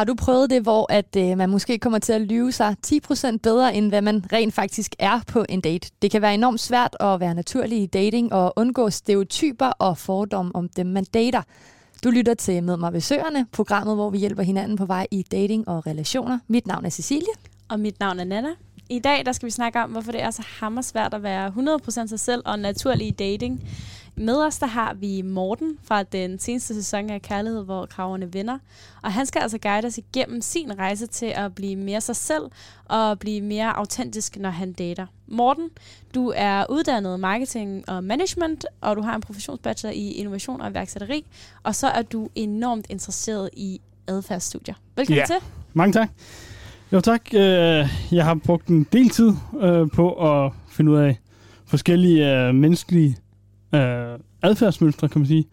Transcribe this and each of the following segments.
Har du prøvet det, hvor at øh, man måske kommer til at lyve sig 10% bedre, end hvad man rent faktisk er på en date? Det kan være enormt svært at være naturlig i dating og undgå stereotyper og fordomme om dem, man dater. Du lytter til Med mig ved Søerne, programmet, hvor vi hjælper hinanden på vej i dating og relationer. Mit navn er Cecilie. Og mit navn er Nana. I dag der skal vi snakke om, hvorfor det er så hammersvært at være 100% sig selv og naturlig i dating. Med os der har vi Morten fra den seneste sæson af Kærlighed, hvor kraverne vinder. Og han skal altså guide os igennem sin rejse til at blive mere sig selv og blive mere autentisk, når han dater. Morten, du er uddannet marketing og management, og du har en professionsbachelor i innovation og iværksætteri. Og så er du enormt interesseret i adfærdsstudier. Velkommen Ja. til. Mange tak. Jo tak. Øh, Jeg har brugt en del tid øh, på at finde ud af forskellige øh, menneskelige øh, adfærdsmønstre, kan man sige.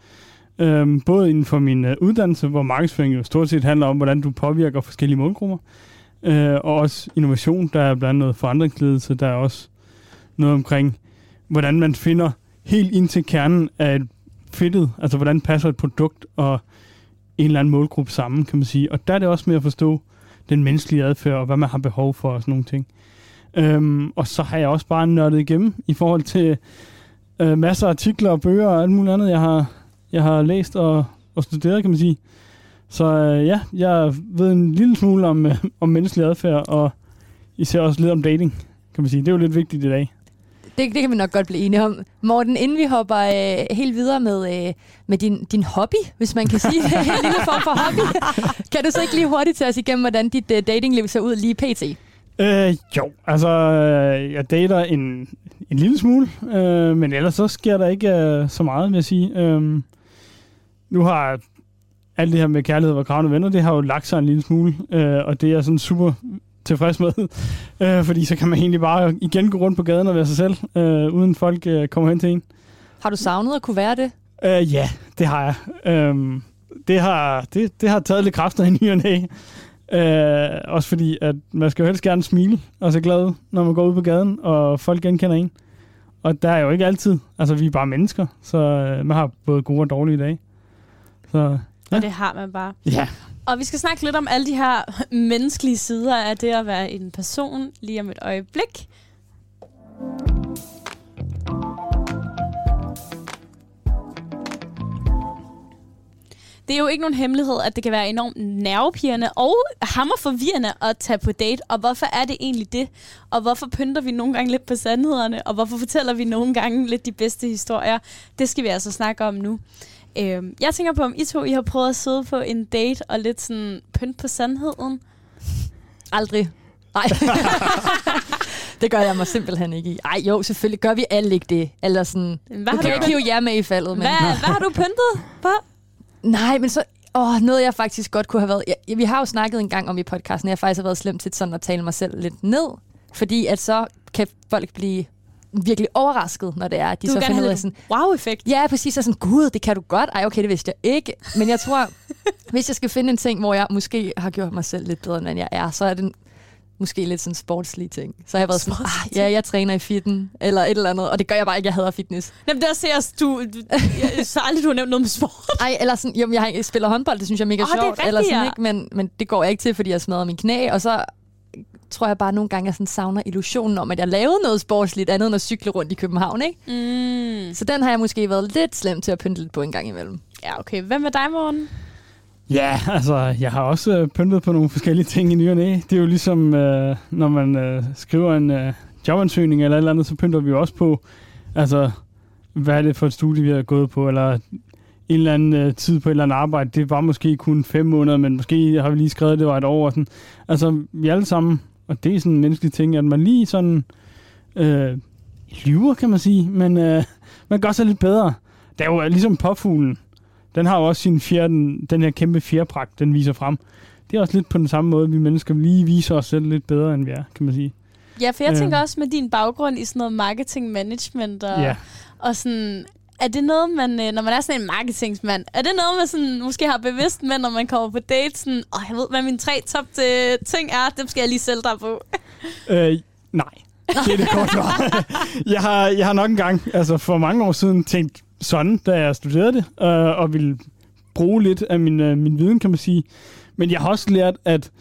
Øh, Både inden for min øh, uddannelse, hvor markedsføring jo stort set handler om, hvordan du påvirker forskellige målgrupper. Øh, Og også innovation, der er blandt andet noget forandringsledelse, der er også noget omkring, hvordan man finder helt ind til kernen af et fedtet, altså hvordan passer et produkt og en eller anden målgruppe sammen, kan man sige. Og der er det også med at forstå den menneskelige adfærd, og hvad man har behov for og sådan nogle ting. Øhm, og så har jeg også bare nørdet igennem i forhold til øh, masser af artikler og bøger og alt muligt andet, jeg har, jeg har læst og, og studeret, kan man sige. Så øh, ja, jeg ved en lille smule om, øh, om menneskelig adfærd, og især også lidt om dating, kan man sige. Det er jo lidt vigtigt i dag. Det, det kan vi nok godt blive enige om. Morten, inden vi hopper øh, helt videre med, øh, med din, din hobby, hvis man kan sige det, en lille form for hobby, kan du så ikke lige hurtigt tage os igennem, hvordan dit øh, datingliv ser ud lige pt? Øh, jo, altså, øh, jeg dater en, en lille smule, øh, men ellers så sker der ikke øh, så meget, vil jeg sige. Øh, nu har alt det her med kærlighed og kravende venner, det har jo lagt sig en lille smule, øh, og det er jeg sådan super tilfreds med, øh, fordi så kan man egentlig bare igen gå rundt på gaden og være sig selv, øh, uden folk øh, kommer hen til en. Har du savnet at kunne være det? Øh, ja, det har jeg. Øhm, det, har, det, det har taget lidt kræfter i ny og næ. Øh, også fordi, at man skal jo helst gerne smile og se glad ud, når man går ud på gaden, og folk genkender en. Og der er jo ikke altid. Altså, vi er bare mennesker, så øh, man har både gode og dårlige dage. Så Ja. Og det har man bare. ja, Og vi skal snakke lidt om alle de her menneskelige sider af det at være en person lige om et øjeblik. Det er jo ikke nogen hemmelighed, at det kan være enormt nervepirrende og hammerforvirrende at tage på date. Og hvorfor er det egentlig det? Og hvorfor pynter vi nogle gange lidt på sandhederne? Og hvorfor fortæller vi nogle gange lidt de bedste historier? Det skal vi altså snakke om nu. Øhm, jeg tænker på, om I to I har prøvet at sidde på en date og lidt sådan pynt på sandheden. Aldrig. Nej. det gør jeg mig simpelthen ikke i. Ej, jo, selvfølgelig gør vi alle ikke det. Eller sådan, Hvad har, du, ikke hive jer med i faldet. Men... hvad, hvad har du pyntet på? Nej, men så... Åh, noget jeg faktisk godt kunne have været... Ja, vi har jo snakket en gang om i podcasten, at jeg faktisk har været slemt til sådan at tale mig selv lidt ned. Fordi at så kan folk blive virkelig overrasket, når det er, at de Du så finder ud af sådan, wow-effekt. Ja, præcis. Og sådan, gud, det kan du godt. Ej, okay, det vidste jeg ikke. Men jeg tror, hvis jeg skal finde en ting, hvor jeg måske har gjort mig selv lidt bedre, end jeg er, så er det måske lidt sådan en sportslig ting. Så har jeg været sådan, ah, ja, jeg træner i fitten, eller et eller andet. Og det gør jeg bare ikke, jeg hader fitness. Jamen, der ser jeg, du, du, jeg, så aldrig, du har nævnt noget med sport. Ej, eller sådan, jo, jeg, spiller håndbold, det synes jeg er mega er sjovt. rigtigt, eller sådan, ja. ikke? Men, men det går jeg ikke til, fordi jeg smadrer min knæ, og så tror jeg bare nogle gange, jeg sådan savner illusionen om, at jeg lavede noget sportsligt andet end at cykle rundt i København. Ikke? Mm. Så den har jeg måske været lidt slem til at pynte lidt på en gang imellem. Ja, okay. Hvem er dig, Morten? Ja, altså, jeg har også øh, pyntet på nogle forskellige ting i ny og næ. Det er jo ligesom, øh, når man øh, skriver en øh, jobansøgning eller et eller andet, så pynter vi jo også på, altså, hvad er det for et studie, vi har gået på, eller en eller anden øh, tid på et eller andet arbejde. Det var måske kun fem måneder, men måske har vi lige skrevet, at det var et år. Og sådan. Altså, vi alle sammen, og det er sådan en menneskelig ting, at man lige sådan øh, lyver, kan man sige, men øh, man gør sig lidt bedre. Det er jo ligesom påfuglen. Den har jo også sin fjer, den, den her kæmpe fjerpragt, den viser frem. Det er også lidt på den samme måde, vi mennesker lige viser os selv lidt bedre, end vi er, kan man sige. Ja, for jeg Øh. tænker også med din baggrund i sådan noget marketing management og, Ja. og sådan... Er det noget, man, øh, når man er sådan en marketingsmand, er det noget, man sådan, måske har bevidst med, når man kommer på date? Sådan, Åh, jeg ved, hvad mine tre top øh, ting er, dem skal jeg lige sælge dig på. Øh, nej. Det er det kort svar. jeg, har, jeg har nok engang, altså for mange år siden, tænkt sådan, da jeg studerede det, øh, og ville bruge lidt af min, øh, min viden, kan man sige. Men jeg har også lært, at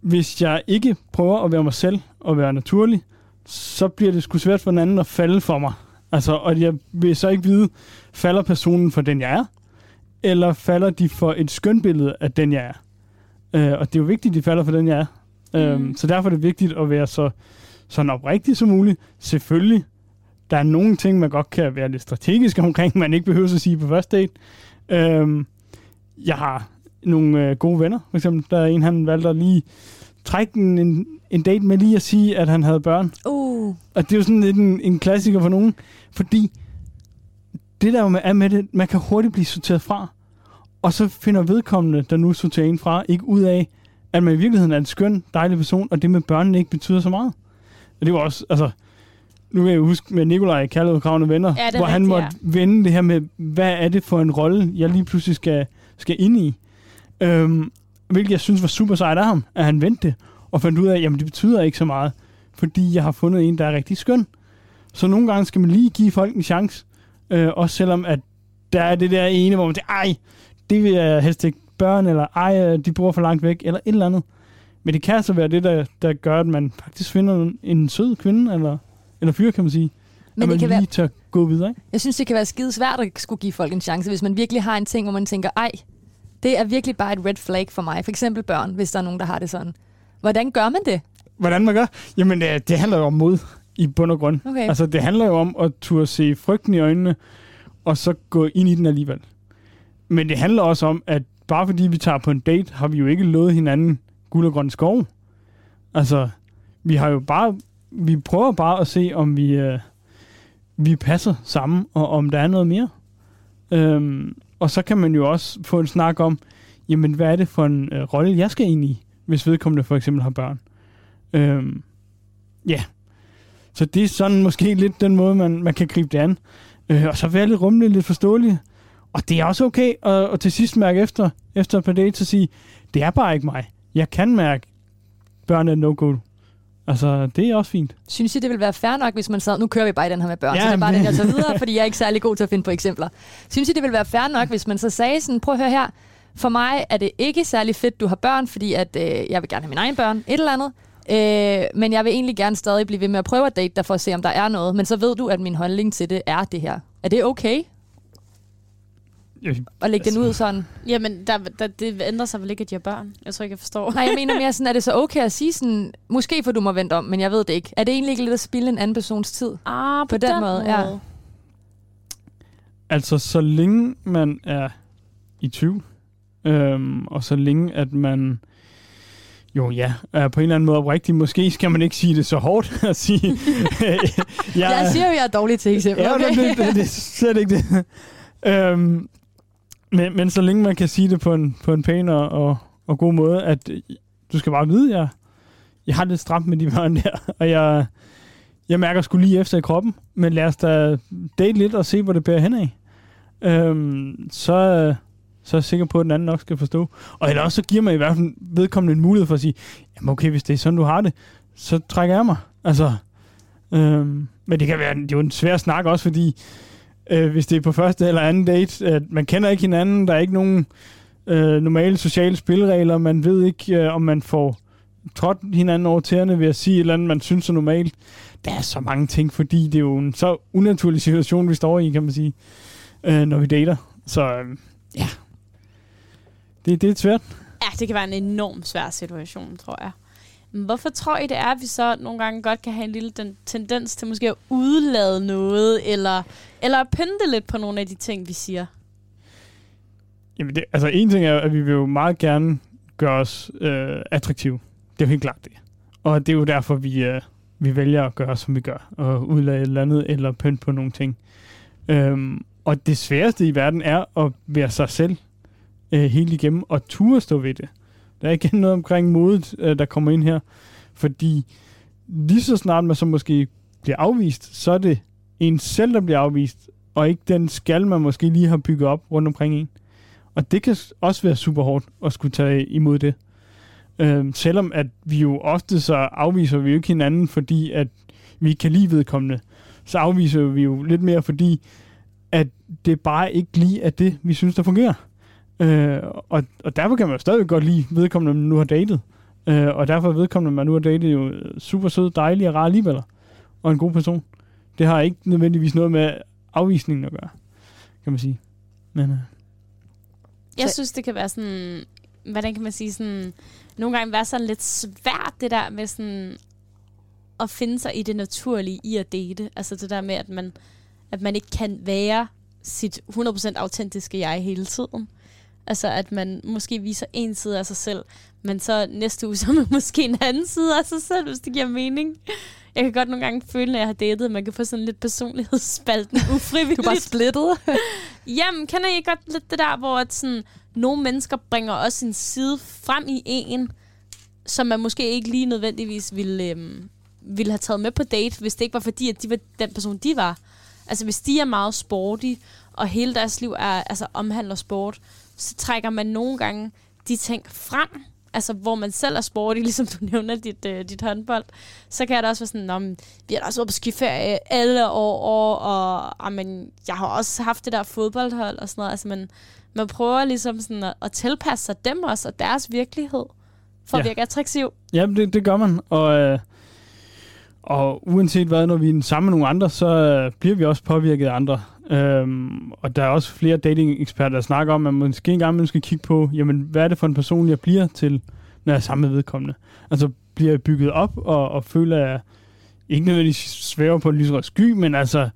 hvis jeg ikke prøver at være mig selv og være naturlig, så bliver det sgu svært for den anden at falde for mig. Altså, og jeg vil så ikke vide, falder personen for den, jeg er, eller falder de for et skønbillede af den, jeg er. Øh, og det er jo vigtigt, at de falder for den, jeg er. Mm. Øh, så derfor er det vigtigt at være så sådan oprigtig som muligt. Selvfølgelig, der er nogle ting, man godt kan være lidt strategisk omkring, man ikke behøver at sige på første date. Øh, jeg har nogle øh, gode venner, for eksempel. Der er en, han valgte at lige trække en, en, en date med lige at sige, at han havde børn. Uh. Og det er jo sådan lidt en, en klassiker for nogen, fordi det der er med det, man kan hurtigt blive sorteret fra, og så finder vedkommende, der nu sorterer en fra, ikke ud af, at man i virkeligheden er en skøn, dejlig person, og det med børnene ikke betyder så meget. Og det var også, altså, nu kan jeg huske med Nikolaj Kærlighed Kravende Venner, Ja, hvor han måtte ja. vende det her med, hvad er det for en rolle, jeg lige pludselig skal, skal ind i. Øhm, hvilket jeg synes var super sejt af ham, at han vendte det, og fandt ud af, jamen det betyder ikke så meget, fordi jeg har fundet en, der er rigtig skøn. Så nogle gange skal man lige give folk en chance, øh, også selvom at der er det der ene, hvor man siger, ej, det vil jeg helst ikke børn, eller ej, øh, de bor for langt væk, eller et eller andet. Men det kan så være det, der, der gør, at man faktisk finder en sød kvinde, eller, eller fyr, kan man sige. Men at man det kan lige være, tør gå videre, ikke? jeg synes, det kan være skide svært at skulle give folk en chance, hvis man virkelig har en ting, hvor man tænker, ej, det er virkelig bare et red flag for mig. For eksempel børn, hvis der er nogen, der har det sådan. Hvordan gør man det? Hvordan man gør? Jamen, det, det handler jo om mod i bund og grund. Okay. Altså, det handler jo om at turde se frygten i øjnene, og så gå ind i den alligevel. Men det handler også om, at bare fordi vi tager på en date, har vi jo ikke lovet hinanden guld og grøn skov. Altså, vi har jo bare, vi prøver bare at se, om vi, øh, vi passer sammen, og om der er noget mere. Øhm, og så kan man jo også få en snak om, jamen, hvad er det for en øh, rolle, jeg skal ind i, hvis vedkommende for eksempel har børn. Øhm, ja. Så det er sådan måske lidt den måde, man, man kan gribe det an. Øh, og så være lidt rummelig, lidt forståelig. Og det er også okay at, at til sidst mærke efter, efter et par dates, at sige, det er bare ikke mig. Jeg kan mærke, børn er no-go. Altså, det er også fint. Synes I, det vil være fair nok, hvis man sad, nu kører vi bare i den her med børn, Ja, så det er bare den, jeg tager videre, fordi jeg er ikke særlig god til at finde på eksempler. Synes I, det vil være fair nok, hvis man så sagde sådan, prøv at høre her, for mig er det ikke særlig fedt, du har børn, fordi at, øh, jeg vil gerne have mine egne børn, et eller andet. Øh, men jeg vil egentlig gerne stadig blive ved med at prøve at date dig for at se, om der er noget. Men så ved du, at min holdning til det er det her. Er det okay at lægge den ud sådan? Jamen, der, der, det ændrer sig vel ikke, at de har børn. Jeg tror ikke, jeg forstår. Nej, jeg mener mere sådan, er det så okay at sige sådan, måske for du må vente om, men jeg ved det ikke. Er det egentlig ikke lidt at spille en anden persons tid? Ah, på, På den måde, ja. altså, så længe man er i tvivl, øhm, og så længe at man jo ja, er på en eller anden måde oprigtig, måske skal man ikke sige det så hårdt at sige, Ja. Jeg siger jo, jeg er dårlig til eksempel. Ja, Okay? okay. det, det, det er slet ikke det. øhm, men, men så længe man kan sige det på en, på en pæn og, og, og god måde, at øh, du skal bare vide, at jeg, jeg har lidt stramt med de børn der, og jeg, jeg mærker sgu lige efter i kroppen, men lad os da date lidt og se, hvor det bærer hen af. Øhm, så, så er jeg sikker på, at den anden nok skal forstå. Og eller også så giver man i hvert fald vedkommende en mulighed for at sige, jamen okay, hvis det er sådan, du har det, så trækker jeg mig. Altså, øhm, men det kan være, det er jo en svær snak også, fordi øh, hvis det er på første eller anden date, at man kender ikke hinanden, der er ikke nogen øh, normale sociale spilleregler, man ved ikke, øh, om man får trådt hinanden over tæerne ved at sige et eller andet, man synes er normalt. Der er så mange ting, fordi det er jo en så unaturlig situation, vi står i, kan man sige, øh, når vi dater. Så øh, ja, det, det er svært. Ja, det kan være en enorm svær situation, tror jeg. Hvorfor tror I, det er, at vi så nogle gange godt kan have en lille den tendens til måske at udlade noget, eller, eller at pynte lidt på nogle af de ting, vi siger? Jamen det, altså en ting er, at vi vil jo meget gerne gøre os øh, attraktive. Det er jo helt klart det. Og det er jo derfor, vi, øh, vi vælger at gøre, som vi gør. Og udlade et eller andet, eller pynte på nogle ting. Øhm, og det sværeste i verden er at være sig selv øh, helt igennem, og turde stå ved det. Der er igen noget omkring modet, øh, der kommer ind her. Fordi lige så snart man så måske bliver afvist, så er det en selv, der bliver afvist, og ikke den skal, man måske lige har bygget op rundt omkring en. Og det kan også være super hårdt at skulle tage imod det. Øhm, selvom at vi jo ofte så afviser vi jo ikke hinanden, fordi at vi ikke kan lide vedkommende. Så afviser vi jo lidt mere, fordi at det bare ikke lige er det, vi synes, der fungerer. Øh, og, og derfor kan man jo stadig godt lide vedkommende, man nu har datet. Øh, og derfor er vedkommende, man nu har datet, jo super sød, dejlig og rar alligevel. Og en god person. Det har ikke nødvendigvis noget med afvisningen at gøre, kan man sige. Men, øh, Jeg synes, det kan være sådan, hvordan kan man sige, sådan, nogle gange være sådan lidt svært, det der med sådan, at finde sig i det naturlige i at date. Altså det der med, at man, at man ikke kan være sit 100% autentiske jeg hele tiden. Altså at man måske viser en side af sig selv, men så næste uge, så er man måske en anden side af sig selv, hvis det giver mening. Jeg kan godt nogle gange føle, når jeg har datet, at man kan få sådan lidt personlighedsspalten ufrivilligt. Du er bare splittet. Jamen, kender I godt lidt det der, hvor at sådan, nogle mennesker bringer også sin side frem i en, som man måske ikke lige nødvendigvis ville, øhm, ville have taget med på date, hvis det ikke var fordi, at de var den person, de var. Altså, hvis de er meget sporty, og hele deres liv er, altså, omhandler sport, så trækker man nogle gange de ting frem, altså hvor man selv er sporty, ligesom du nævner dit, øh, dit håndbold, så kan jeg da også være sådan, men, vi har da også været på skiferie alle år, år og amen, jeg har også haft det der fodboldhold og sådan noget. Altså, man, man prøver ligesom sådan at, at tilpasse sig dem også, og deres virkelighed, for ja. at virke attraktiv. Ja, det, det gør man. Og, øh, og uanset hvad, når vi er sammen med nogle andre, så øh, bliver vi også påvirket af andre. Øhm, og der er også flere dating-eksperter, der snakker om, at man måske engang man skal kigge på, jamen, hvad er det for en person, jeg bliver til, når jeg er sammen med vedkommende. Altså, bliver jeg bygget op og, og føler, at jeg ikke nødvendigvis svæver på en lysere sky, men altså,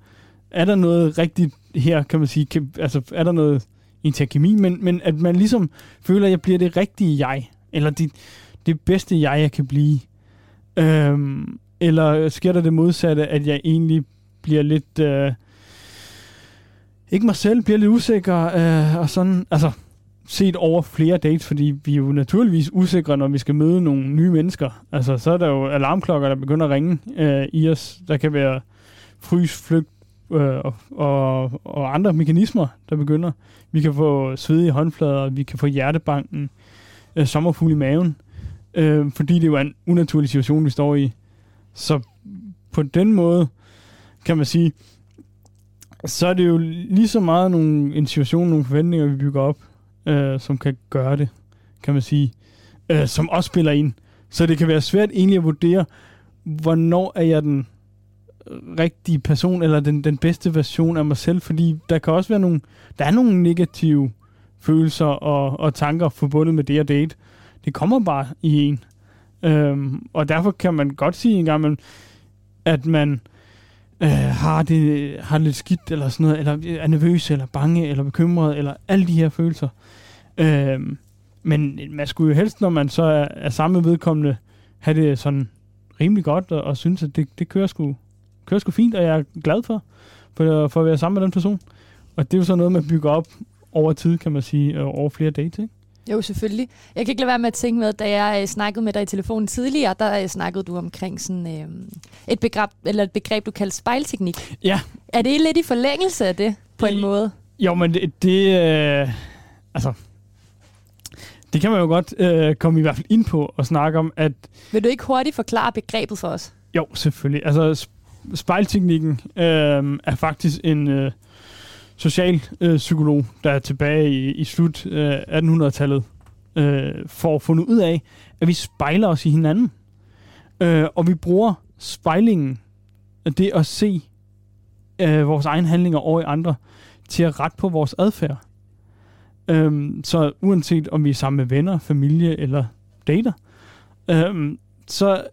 er der noget rigtigt her, kan man sige, kan, altså, er der noget interkemi, men, men at man ligesom føler, at jeg bliver det rigtige jeg, eller det, det bedste jeg, jeg kan blive. Øhm, eller sker der det modsatte, at jeg egentlig bliver lidt... Øh, ikke mig selv, bliver lidt usikker, øh, og sådan, altså set over flere dates, fordi vi er jo naturligvis usikre, når vi skal møde nogle nye mennesker. Altså, så er der jo alarmklokker, der begynder at ringe øh, i os. Der kan være frys, flygt øh, og, og, andre mekanismer, der begynder. Vi kan få svedige håndflader, vi kan få hjertebanken, øh, sommerfugl i maven, øh, fordi det jo er en unaturlig situation, vi står i. Så på den måde, kan man sige, så er det jo lige så meget nogle, en situation, nogle forventninger, vi bygger op, øh, som kan gøre det, kan man sige, øh, som også spiller ind. Så det kan være svært egentlig at vurdere, hvornår er jeg den rigtige person, eller den, den bedste version af mig selv, fordi der kan også være nogle, der er nogle negative følelser og, og tanker forbundet med det at date. Det kommer bare i en. Øhm, og derfor kan man godt sige en gang, at man øh, har, det, har det lidt skidt, eller sådan noget, eller er nervøs, eller bange, eller bekymret, eller alle de her følelser. Øh, men man skulle jo helst, når man så er, er samme vedkommende, have det sådan rimelig godt, og, og synes, at det, det kører, sgu, kører sgu fint, og jeg er glad for, for, for at være sammen med den person. Og det er jo så noget, man bygger op over tid, kan man sige, over flere dates, ikke? Jo, selvfølgelig. Jeg kan ikke lade være med at tænke med, da jeg øh, snakkede med dig i telefonen tidligere, der øh, snakkede du omkring sådan, øh, et, begreb, eller et begreb, du kaldte spejlteknik. Ja. Er det lidt i forlængelse af det, på en måde? Jo, men det, det øh, altså, det kan man jo godt øh, komme i hvert fald ind på og snakke om, at Vil du ikke hurtigt forklare begrebet for os? jo, selvfølgelig. Altså, sp- spejlteknikken øh, er faktisk en øh, social øh, psykolog, der er tilbage i, i slut øh, 1800-tallet, øh, for at finde ud af, at vi spejler os i hinanden. Øh, og vi bruger spejlingen, øh, det at se øh, vores egne handlinger over i andre, til at rette på vores adfærd. Øh, så uanset om vi er sammen med venner, familie eller dater, øh, så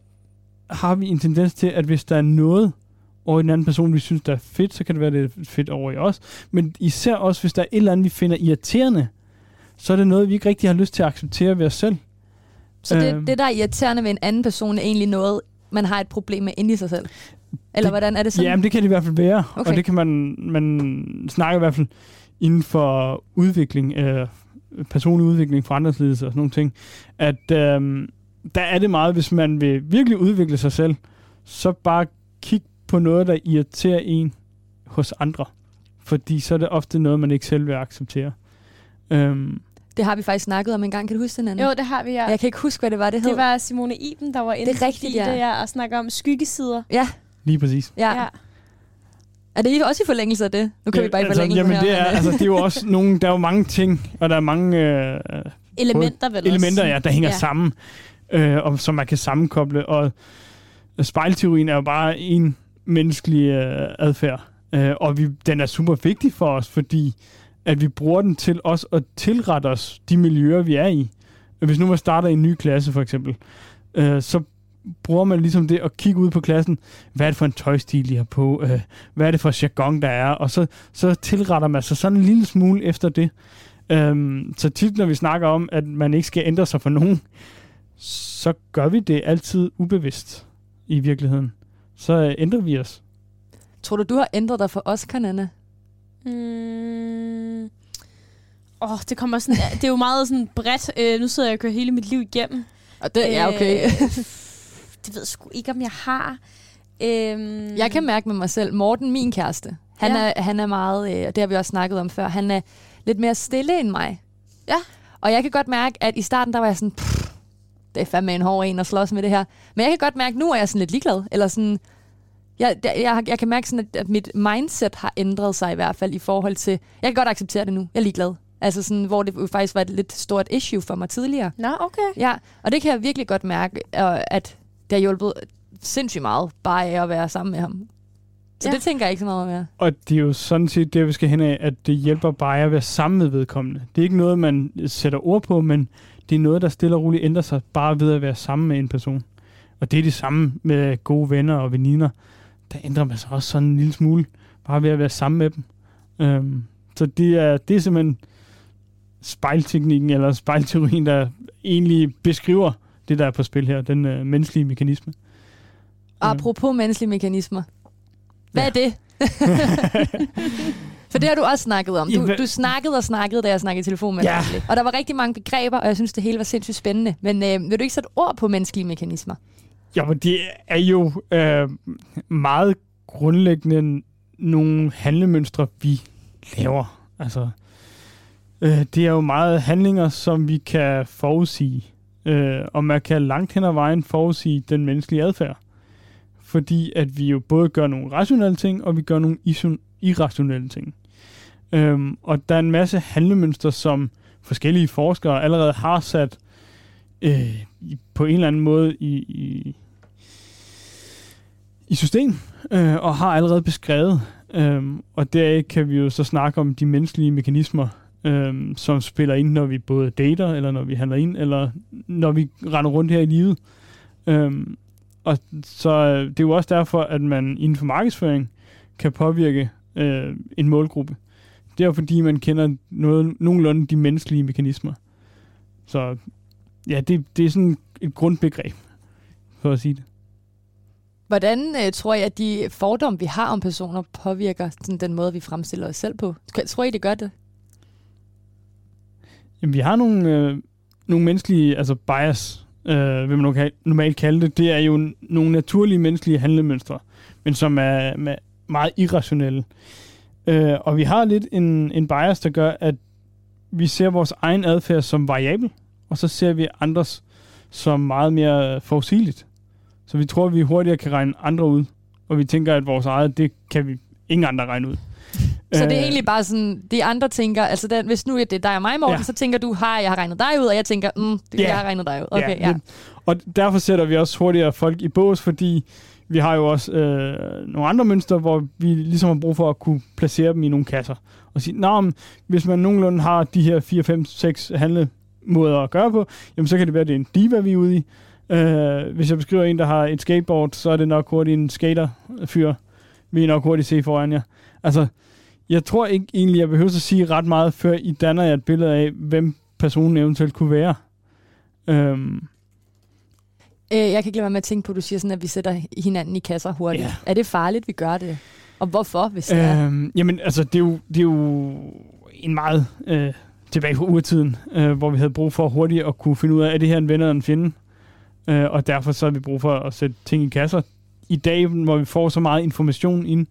har vi en tendens til, at hvis der er noget over i den anden person, vi synes, der er fedt, så kan det være, det er fedt over i os. Men især også, hvis der er et eller andet, vi finder irriterende, så er det noget, vi ikke rigtig har lyst til at acceptere ved os selv. Så det, Øhm. det, der er irriterende ved en anden person, er egentlig noget, man har et problem med inde i sig selv? Eller Det- hvordan er det sådan? Ja, men det kan det i hvert fald være. Okay. Og det kan man, man snakke i hvert fald inden for udvikling, øh, personlig udvikling, forandringsledelse og sådan nogle ting, at øh, der er det meget, hvis man vil virkelig udvikle sig selv, så bare kig på noget, der irriterer en hos andre. Fordi så er det ofte noget, man ikke selv vil acceptere. Øhm, Det har vi faktisk snakket om en gang. Kan du huske den anden? Jo, det har vi, ja. Jeg kan ikke huske, hvad det var, det hed. Det var Simone Iben, der var inde Det er rigtigt, i ja. det, ja, og snakker om skyggesider. Ja, lige præcis. ja. ja. Er det også i forlængelse af det? Nu kan ja, vi bare i altså, forlængelse jamen, her. det er, altså, det er jo også nogle, der er jo mange ting, og der er mange øh, Elementer vel elementer, også. ja, der hænger ja. sammen, øh, og som man kan sammenkoble. Og spejlteorien er jo bare en menneskelig øh, adfærd, øh, og vi, den er super vigtig for os, fordi at vi bruger den til os at tilrette os de miljøer, vi er i. Hvis nu man starter i en ny klasse, for eksempel, øh, så bruger man ligesom det at kigge ud på klassen. Hvad er det for en tøjstil, de har på? Øh, hvad er det for jargon, der er? Og så, så tilretter man sig sådan en lille smule efter det. Øhm, så tit, når vi snakker om, at man ikke skal ændre sig for nogen, så gør vi det altid ubevidst i virkeligheden. Så øh, ændrer vi os. Tror du, du har ændret dig for os, Kanana? Mm. Åh, det kommer sådan, det er jo meget sådan bredt. Øh, nu sidder jeg og kører hele mit liv igennem. Og det er okay. Øh, det ved jeg sgu ikke, om jeg har. Øhm, Jeg kan mærke med mig selv, Morten, min kæreste, han, Ja. ja. er, han er meget, øh, og det har vi også snakket om før, han er lidt mere stille end mig. Ja. Og jeg kan godt mærke, at i starten, der var jeg sådan, "Pff, det er fandme en hård en at slås med det her. Men jeg kan godt mærke, at nu er jeg sådan lidt ligeglad. Eller sådan, jeg, jeg, jeg, jeg kan mærke sådan, at, at mit mindset har ændret sig i hvert fald i forhold til, jeg kan godt acceptere det nu, jeg er ligeglad. Altså sådan, hvor det faktisk var et lidt stort issue for mig tidligere. Nå, okay. Ja, og det kan jeg virkelig godt mærke, at det har hjulpet sindssygt meget, bare af at være sammen med ham. Så ja. det tænker jeg ikke så meget mere. Og det er jo sådan set det, vi skal hen af, at det hjælper bare at være sammen med vedkommende. Det er ikke noget, man sætter ord på, men det er noget, der stille og roligt ændrer sig bare ved at være sammen med en person. Og det er det samme med gode venner og veninder. Der ændrer man sig også sådan en lille smule, bare ved at være sammen med dem. Øhm, så det er, det er simpelthen spejlteknikken, eller spejlteorien, der egentlig beskriver det, der er på spil her, den øh, menneskelige mekanisme. Apropos menneskelige mekanismer. Hvad Ja. er det? For det har du også snakket om. Du, du snakkede og snakkede, da jeg snakkede i telefon med Ja. dig. Og der var rigtig mange begreber, og jeg synes, det hele var sindssygt spændende. Men øh, vil du ikke sætte ord på menneskelige mekanismer? Ja, men det er jo øh, meget grundlæggende nogle handlemønstre, vi laver. Altså, øh, det er jo meget handlinger, som vi kan forudsige. Øh, og man kan langt hen ad vejen forudsige den menneskelige adfærd. Fordi at vi jo både gør nogle rationelle ting, og vi gør nogle irrationelle ting. Øhm, og der er en masse handlemønstre, som forskellige forskere allerede har sat øh, på en eller anden måde i, i, i system, øh, og har allerede beskrevet. Øhm, og deraf kan vi jo så snakke om de menneskelige mekanismer, øhm, som spiller ind, når vi både dater, eller når vi handler ind, eller når vi render rundt her i livet. Øhm, og så øh, det er jo også derfor, at man inden for markedsføring kan påvirke øh, en målgruppe. Det er fordi, man kender noget, nogenlunde de menneskelige mekanismer. Så ja, det, det er sådan et grundbegreb, for at sige det. Hvordan øh, tror jeg, at de fordomme, vi har om personer, påvirker sådan, den måde, vi fremstiller os selv på? Tror I, det gør det? Jamen, vi har nogle, øh, nogle menneskelige, altså bias, øh, vil man normalt kalde det. Det er jo nogle naturlige menneskelige handlemønstre, men som er, er meget irrationelle. Øh, og vi har lidt en, en bias, der gør, at vi ser vores egen adfærd som variabel, og så ser vi andres som meget mere forudsigeligt. Så vi tror, at vi hurtigere kan regne andre ud, og vi tænker, at vores eget, det kan vi ingen andre regne ud. Så det er Øh, egentlig bare sådan, de andre tænker, altså den, hvis nu er det dig og mig, Morten, Ja. ja. så tænker du, hej, jeg har regnet dig ud, og jeg tænker, mm, det, Ja. jeg har regnet dig ud. Okay, ja. lidt. Og derfor sætter vi også hurtigere folk i bås, fordi vi har jo også øh, nogle andre mønstre, hvor vi ligesom har brug for at kunne placere dem i nogle kasser. Og sige, nah, men hvis man nogenlunde har de her 4, 5, 6 handlemåder at gøre på, jamen så kan det være, at det er en diva, vi er ude i. Øh, hvis jeg beskriver en, der har et skateboard, så er det nok hurtigt en skaterfyr. Vi er nok hurtigt se foran jer. Altså, jeg tror ikke egentlig, jeg behøver at sige ret meget, før I danner jer et billede af, hvem personen eventuelt kunne være. Øhm, Øh, jeg kan ikke lade være med at tænke på, at du siger sådan, at vi sætter hinanden i kasser hurtigt. Ja. Er det farligt, vi gør det? Og hvorfor, hvis det er? Øhm, jamen, altså, det er jo, det er jo en meget øh, tilbage fra urtiden, øh, hvor vi havde brug for hurtigt at kunne finde ud af, er det her en ven eller en fjende? Øh, og derfor så har vi brug for at sætte ting i kasser. I dag, hvor vi får så meget information ind,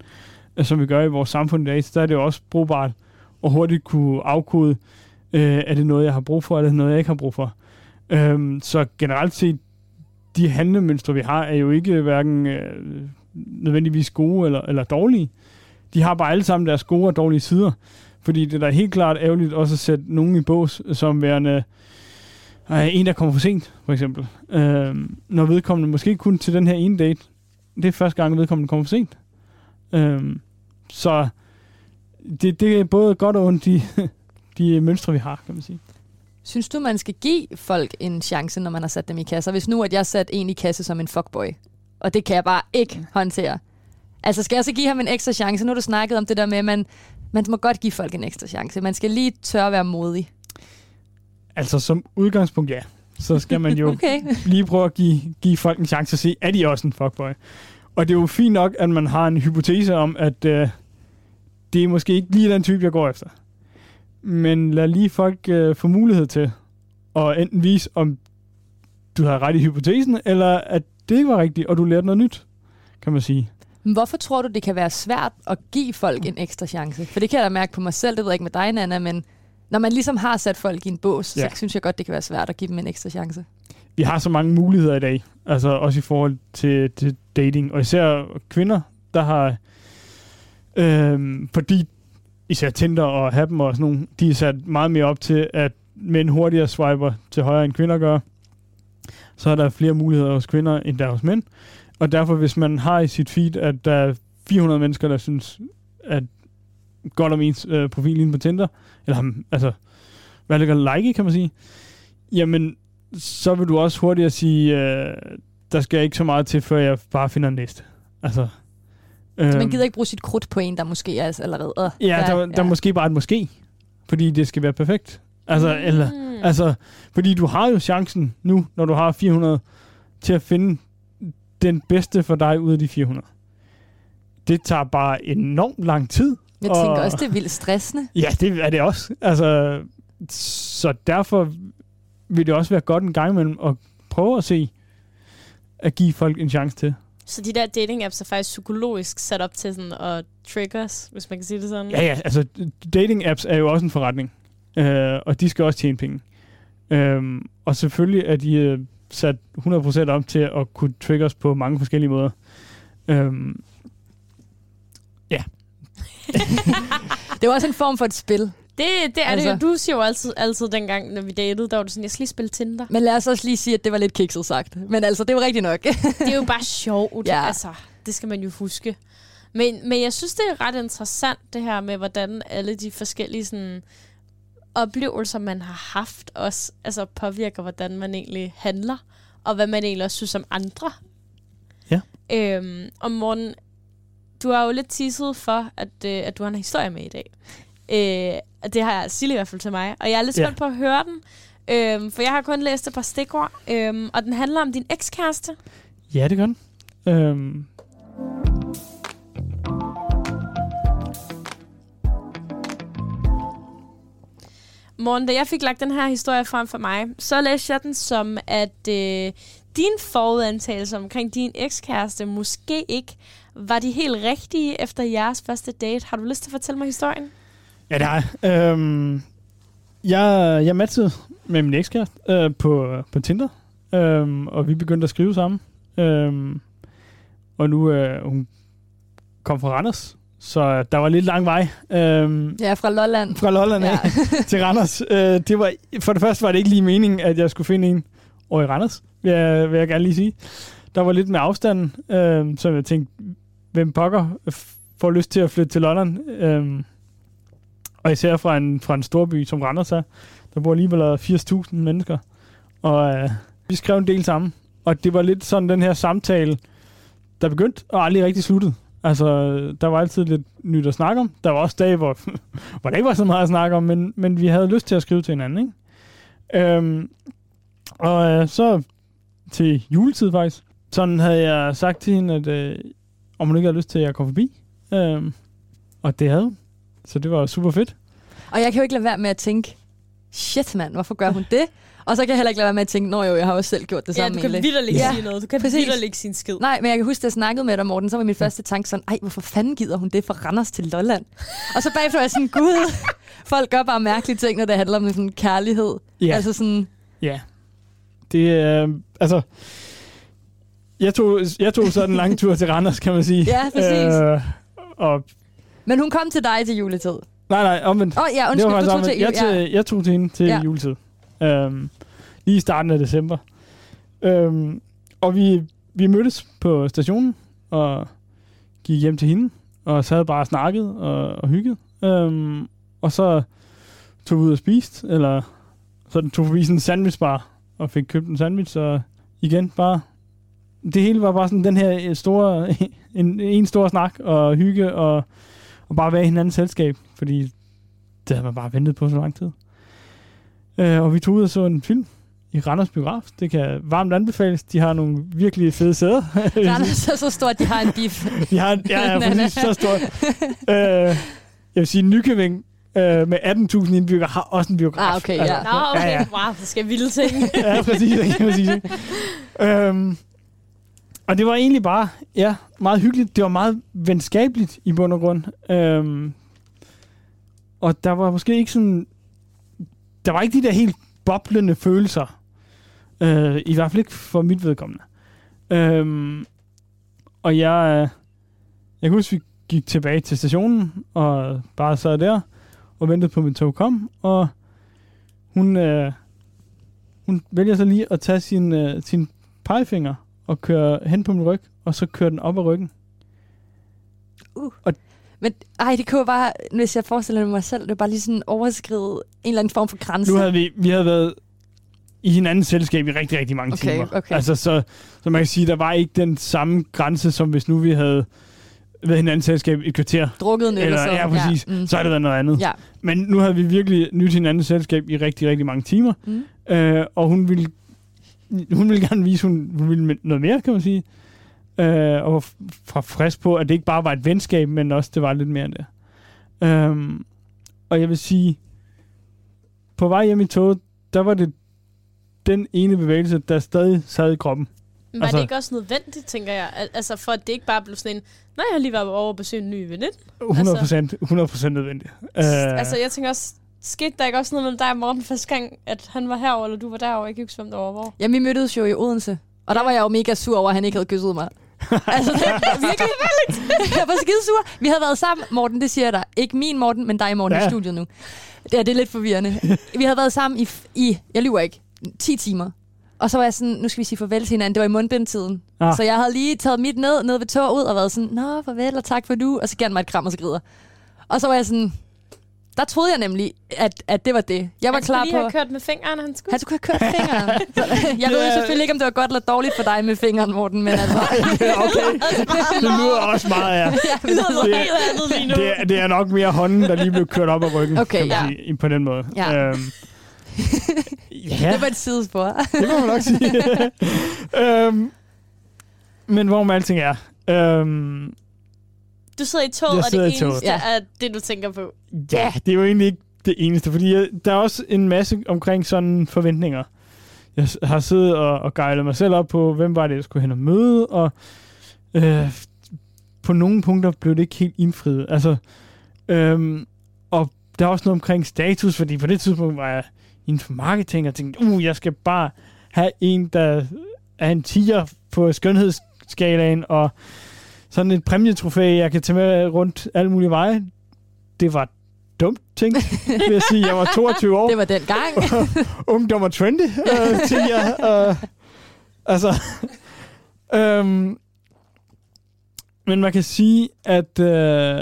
øh, som vi gør i vores samfund i dag, så er det jo også brugbart at hurtigt kunne afkode, øh, er det noget, jeg har brug for, eller er det noget, jeg ikke har brug for? Øhm, så generelt set, de handlemønstre, vi har, er jo ikke hverken øh, nødvendigvis gode eller, eller dårlige. de har bare alle sammen deres gode og dårlige sider. Fordi det er da helt klart ærgerligt også at sætte nogen i bås som værende øh, en, der kommer for sent, for eksempel. Øh, når vedkommende måske kun til den her ene date, det er første gang, vedkommende kommer for sent. Øh, så det, det er både godt og ondt, de, de mønstre, vi har, kan man sige. Synes du, man skal give folk en chance, når man har sat dem i kasser? Hvis nu, at jeg sat en i kasse som en fuckboy, og det kan jeg bare ikke håndtere. Altså, skal jeg så give ham en ekstra chance? Nu har du snakket om det der med, at man, man må godt give folk en ekstra chance. Man skal lige tørre at være modig. Altså, som udgangspunkt, ja. Så skal man jo okay. lige prøve at give, give folk en chance at se, er de også en fuckboy? Og det er jo fint nok, at man har en hypotese om, at øh, det er måske ikke lige den type, jeg går efter. Men lad lige folk øh, få mulighed til at enten vise, om du har ret i hypotesen, eller at det ikke var rigtigt, og du lærte noget nyt, kan man sige. Men hvorfor tror du, det kan være svært at give folk en ekstra chance? For det kan jeg da mærke på mig selv, det ved jeg ikke med dig, Nana, men når man ligesom har sat folk i en bås, ja. så synes jeg godt, det kan være svært at give dem en ekstra chance. Vi har så mange muligheder i dag, altså også i forhold til, til dating, og især kvinder, der har, øhm, fordi især Tinder og Happen og sådan nogle, de er sat meget mere op til, at mænd hurtigere swiper til højre end kvinder gør. Så er der flere muligheder hos kvinder, end der hos mænd. Og derfor, hvis man har i sit feed, at der er 400 mennesker, der synes, at godt om ens øh, profil inde på Tinder, eller altså, hvad ligger like kan man sige, jamen, så vil du også hurtigere sige, øh, der skal ikke så meget til, før jeg bare finder en næste. Altså, så man øhm. gider ikke bruge sit krudt på en, der måske er allerede... Øh, ja, der, der, der er måske bare et måske, fordi det skal være perfekt. Altså, mm. eller, altså, fordi du har jo chancen nu, når du har 400, til at finde den bedste for dig ud af de 400. Det tager bare enormt lang tid. Jeg tænker og, også, det er vildt stressende. Ja, det er det også. Altså, så derfor vil det også være godt en gang imellem at prøve at se, at give folk en chance til. Så de der dating apps er faktisk psykologisk sat op til sådan at triggers, hvis man kan sige det sådan? Ja, ja. Altså, dating apps er jo også en forretning. Øh, og de skal også tjene penge. Øh, og selvfølgelig er de øh, sat 100% op til at kunne triggers på mange forskellige måder. Øh, ja. det er også en form for et spil. Det, det er altså. det jo. Du siger jo altid, altid dengang, når vi datede, der var du sådan, jeg skal lige spille Tinder. Men lad os også lige sige, at det var lidt kikset sagt. Men altså, det var rigtigt nok. det er jo bare sjovt. ja. Altså, det skal man jo huske. Men, men jeg synes, det er ret interessant, det her med, hvordan alle de forskellige sådan, oplevelser, man har haft, også altså, påvirker, hvordan man egentlig handler, og hvad man egentlig også synes om andre. Ja. Øhm, og Morten, du har jo lidt teaset for, at, øh, at du har en historie med i dag. Øh, det har Sille i hvert fald til mig. Og jeg er lidt spændt ja. på at høre den. Øh, for jeg har kun læst et par stikord. Øh, og den handler om din ekskæreste. Ja, det gør den. Øh. Morgen, da jeg fik lagt den her historie frem for mig, så læste jeg den som, at øh, din forudantagelse omkring din ekskæreste måske ikke var de helt rigtige efter jeres første date. Har du lyst til at fortælle mig historien? Ja, det har jeg. Øhm, jeg, jeg matchede med min ekskæreste øh, på, på Tinder, øhm, og vi begyndte at skrive sammen. Øhm, og nu øh, hun kom fra Randers, så der var lidt lang vej. Øhm, ja, fra Lolland. Fra Lolland, ja. til Randers. Øh, det var, for det første var det ikke lige meningen, at jeg skulle finde en over i Randers, vil jeg, vil jeg gerne lige sige. Der var lidt med afstanden, øh, så jeg tænkte, hvem pokker får lyst til at flytte til London? Øh, og især fra en, fra en storby som Randers er. Der bor alligevel 80.000 mennesker. Og øh, vi skrev en del sammen. Og det var lidt sådan den her samtale, der begyndte og aldrig rigtig sluttede. Altså, der var altid lidt nyt at snakke om. Der var også dage, hvor, hvor der ikke var så meget at snakke om, men, men vi havde lyst til at skrive til hinanden, ikke? Øhm, og øh, så til juletid faktisk, sådan havde jeg sagt til hende, at øh, om hun ikke havde lyst til at komme forbi. Øhm, og det havde hun. Så det var super fedt. Og jeg kan jo ikke lade være med at tænke, shit mand, hvorfor gør hun det? Og så kan jeg heller ikke lade være med at tænke, nå jo, jeg har også selv gjort det ja, samme. Ja, du kan vidderligt ja. sige noget. Du kan vidderligt ikke sin skid. Nej, men jeg kan huske, at jeg snakkede med dig, Morten, så var min første tanke sådan, ej, hvorfor fanden gider hun det fra Randers til Lolland? og så bagefter var jeg sådan, gud, folk gør bare mærkelige ting, når det handler om sådan kærlighed. Ja. Altså sådan... Ja. Det er, øh, altså, jeg tog, jeg tog sådan en lang tur til Randers, kan man sige. Ja, præcis. Øh, og Men hun kom til dig til juletid. Nej, nej, omvendt. Åh, oh, ja, det undskyld, var du tog omvendt. til... Jeg, til, jeg tog til hende til Ja. ja. juletid. Øhm, lige i starten af december. Øhm, og vi, vi mødtes på stationen og gik hjem til hende og sad bare og snakkede og, og hyggede. Øhm, og så tog vi ud og spiste, eller så tog forbi sådan en sandwichbar og fik købt en sandwich, og igen bare det hele var bare sådan den her store, en, en stor snak og hygge og, og bare være i hinandens selskab, fordi det havde man bare ventet på så lang tid. Øh, og vi tog ud og så en film i Randers Biograf. Det kan varmt anbefales. De har nogle virkelig fede sæder. Randers er så stort, de har en bif. de har, en- ja, ja, præcis, så stort. øh, jeg vil sige, Nykøbing øh, med 18.000 indbyggere har også en biograf. Ah, okay, ja. Nå, okay. Ja, ja. Wow, det skal vilde ting. ja, præcis. Det kan man sige. øhm, og det var egentlig bare ja, meget hyggeligt. Det var meget venskabeligt i bund og grund. Øhm, og der var måske ikke sådan... Der var ikke de der helt boblende følelser. Øh, I hvert fald ikke for mit vedkommende. Øhm, og jeg... Jeg kan huske, vi gik tilbage til stationen, og bare sad der, og ventede på, at min tog kom, og hun... Øh, hun vælger så lige at tage sin, øh, sin pegefinger og køre hen på min ryg, og så kører den op ad ryggen. Men ej, det kunne bare, hvis jeg forestiller mig selv, det var bare lige sådan overskride en eller anden form for grænse. Nu havde vi, vi havde været i hinandens selskab i rigtig, rigtig mange Okay, timer. okay. Altså, så, så man kan sige, der var ikke den samme grænse, som hvis nu vi havde været i hinandens selskab i et kvarter. Drukket en Eller, og så. ja, præcis. Ja, mm. Så er det været noget andet. Ja. Men nu havde vi virkelig nyt hinandens selskab i rigtig, rigtig mange timer. Mm. Øh, og hun ville, hun ville gerne vise, hun, hun ville noget mere, kan man sige. Øh, og var fra frisk på, at det ikke bare var et venskab, men også det var lidt mere end det. Øhm, og jeg vil sige, på vej hjem i toget, der var det den ene bevægelse, der stadig sad i kroppen. Men var Altså- det ikke også nødvendigt, tænker jeg? Al- Altså, for at det ikke bare blev sådan en, nej, jeg har lige været over at besøge en ny veninde. 100 procent, 100 procent nødvendigt. Øh, Altså, jeg tænker også, skete der ikke også noget mellem dig og Morten første gang, at han var herover eller du var derovre? Jeg kan ikke huske, hvem der var hvor. Jamen, vi mødtes jo i Odense. Og der var jeg jo mega sur over, at han ikke havde kysset mig. altså, det er virkelig jeg var skide sur. Vi havde været sammen, Morten, det siger jeg dig. Ikke min Morten, men dig, Morten, ja. I studiet nu. Det er, det er lidt forvirrende. Vi havde været sammen i, i, jeg lyver ikke, 10 timer. Og så var jeg sådan, nu skal vi sige farvel til hinanden. Det var i mundbindtiden. Ah. Så jeg havde lige taget mit ned, ned ved toget og været sådan, nå, farvel og tak for du. Og så gav han mig et kram og så grider. Og så var jeg sådan, der troede jeg nemlig, at, at det var det. Jeg var han klar skulle lige på... have kørt med fingeren, han skulle. Han skulle have kørt fingeren. Jeg ved er- selvfølgelig ikke, om det var godt eller dårligt for dig med fingeren, Morten, men altså... okay, det lyder også meget af. ja, men Det lyder altså noget Det- helt andet lige nu. Det er, det er nok mere hånden, der lige blev kørt op ad ryggen, Okay, kan man ja. sige, på den måde. Ja. Øhm, ja, det var et sidespor. det må man nok sige. øhm, men hvor med alting er, øhm, Du sidder i toget, Jeg og det eneste toget. Ja. er det, du tænker på. ja, det er jo egentlig ikke det eneste, fordi jeg, der er også en masse omkring sådan forventninger. Jeg har siddet og, og gejlet mig selv op på, hvem var det, jeg skulle hen og møde, og øh, på nogle punkter blev det ikke helt indfriet. Altså, øhm, og der er også noget omkring status, fordi på det tidspunkt var jeg inden for marketing, og tænkte, uh, jeg skal bare have en, der er en tiger på skønhedsskalaen, og sådan et præmietrofæ, jeg kan tage med rundt alle mulige veje. Det var dumt ting, vil jeg sige. Jeg var 22 år. Det var den gang. Ungdom og trendy, øh, til jer. Øh, altså, øhm, men man kan sige, at øh,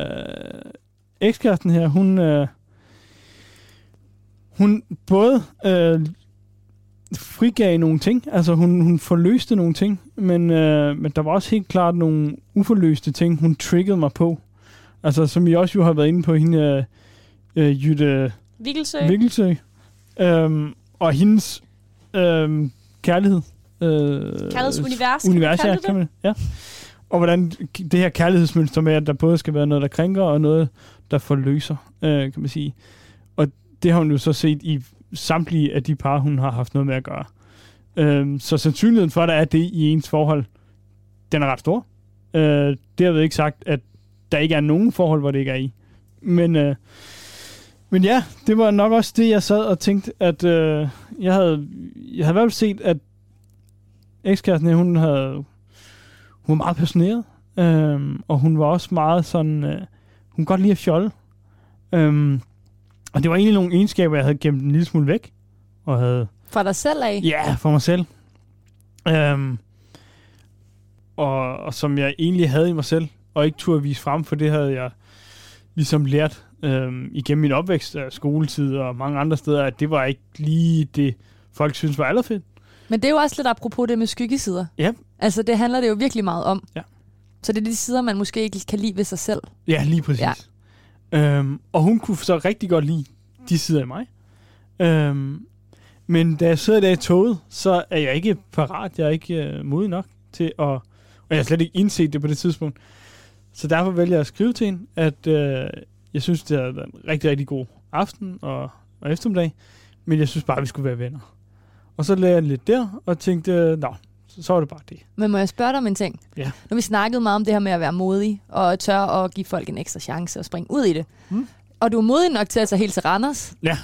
ekskæresten her, hun, øh, hun både øh, frigav nogle ting, altså hun, hun forløste nogle ting, men, øh, men der var også helt klart nogle uforløste ting, hun triggede mig på. Altså, som I også jo har været inde på, hende øh, øh, Jytte Vigelsø. Vikkelsø. Øhm, og hendes øhm, kærlighed. Øh, Kærlighedsunivers, kan man univers, ja, det ja. Og hvordan det her kærlighedsmønster med, at der både skal være noget, der krænker, og noget, der forløser, øh, kan man sige. Og det har hun jo så set i samtlige af de par, hun har haft noget med at gøre. Øhm, så sandsynligheden for, at der er det i ens forhold, den er ret stor. Øh, det har ikke sagt, at der ikke er nogen forhold, hvor det ikke er i. Men, øh, men ja, det var nok også det, jeg sad og tænkte, at øh, jeg havde, jeg havde i hvert fald set, at ekskæresten, hun havde, hun var meget passioneret, øh, og hun var også meget sådan, øh, hun kan godt lide at fjolle. Øh, og det var egentlig nogle egenskaber, jeg havde gemt en lille smule væk. Og havde, Fra dig selv af? ja, for mig selv. Øhm, og, og som jeg egentlig havde i mig selv, og ikke turde vise frem, for det havde jeg ligesom lært øhm, igennem min opvækst, af skoletid og mange andre steder, at det var ikke lige det, folk synes var allerfedt. Men det er jo også lidt apropos det med skyggesider. Ja. Altså, det handler det jo virkelig meget om. Ja. Så det er de sider, man måske ikke kan lide ved sig selv. Ja, lige præcis. Ja. Øhm, og hun kunne så rigtig godt lide de sider af mig. Øhm, men da jeg sidder der i toget, så er jeg ikke parat. Jeg er ikke øh, modig nok til at... Og jeg har slet ikke indset det på det tidspunkt. Så derfor vælger jeg at skrive til hende, at øh, jeg synes, det har været en rigtig, rigtig god aften og, og eftermiddag. Men jeg synes bare, vi skulle være venner. Og så lagde jeg lidt der og tænkte, nå, så, så var det bare det. Men må jeg spørge dig om en ting? Ja. Nu vi snakket meget om det her med at være modig, og tør at give folk en ekstra chance og springe ud i det. Mm. Og du er modig nok til at tage helt til Randers. Ja.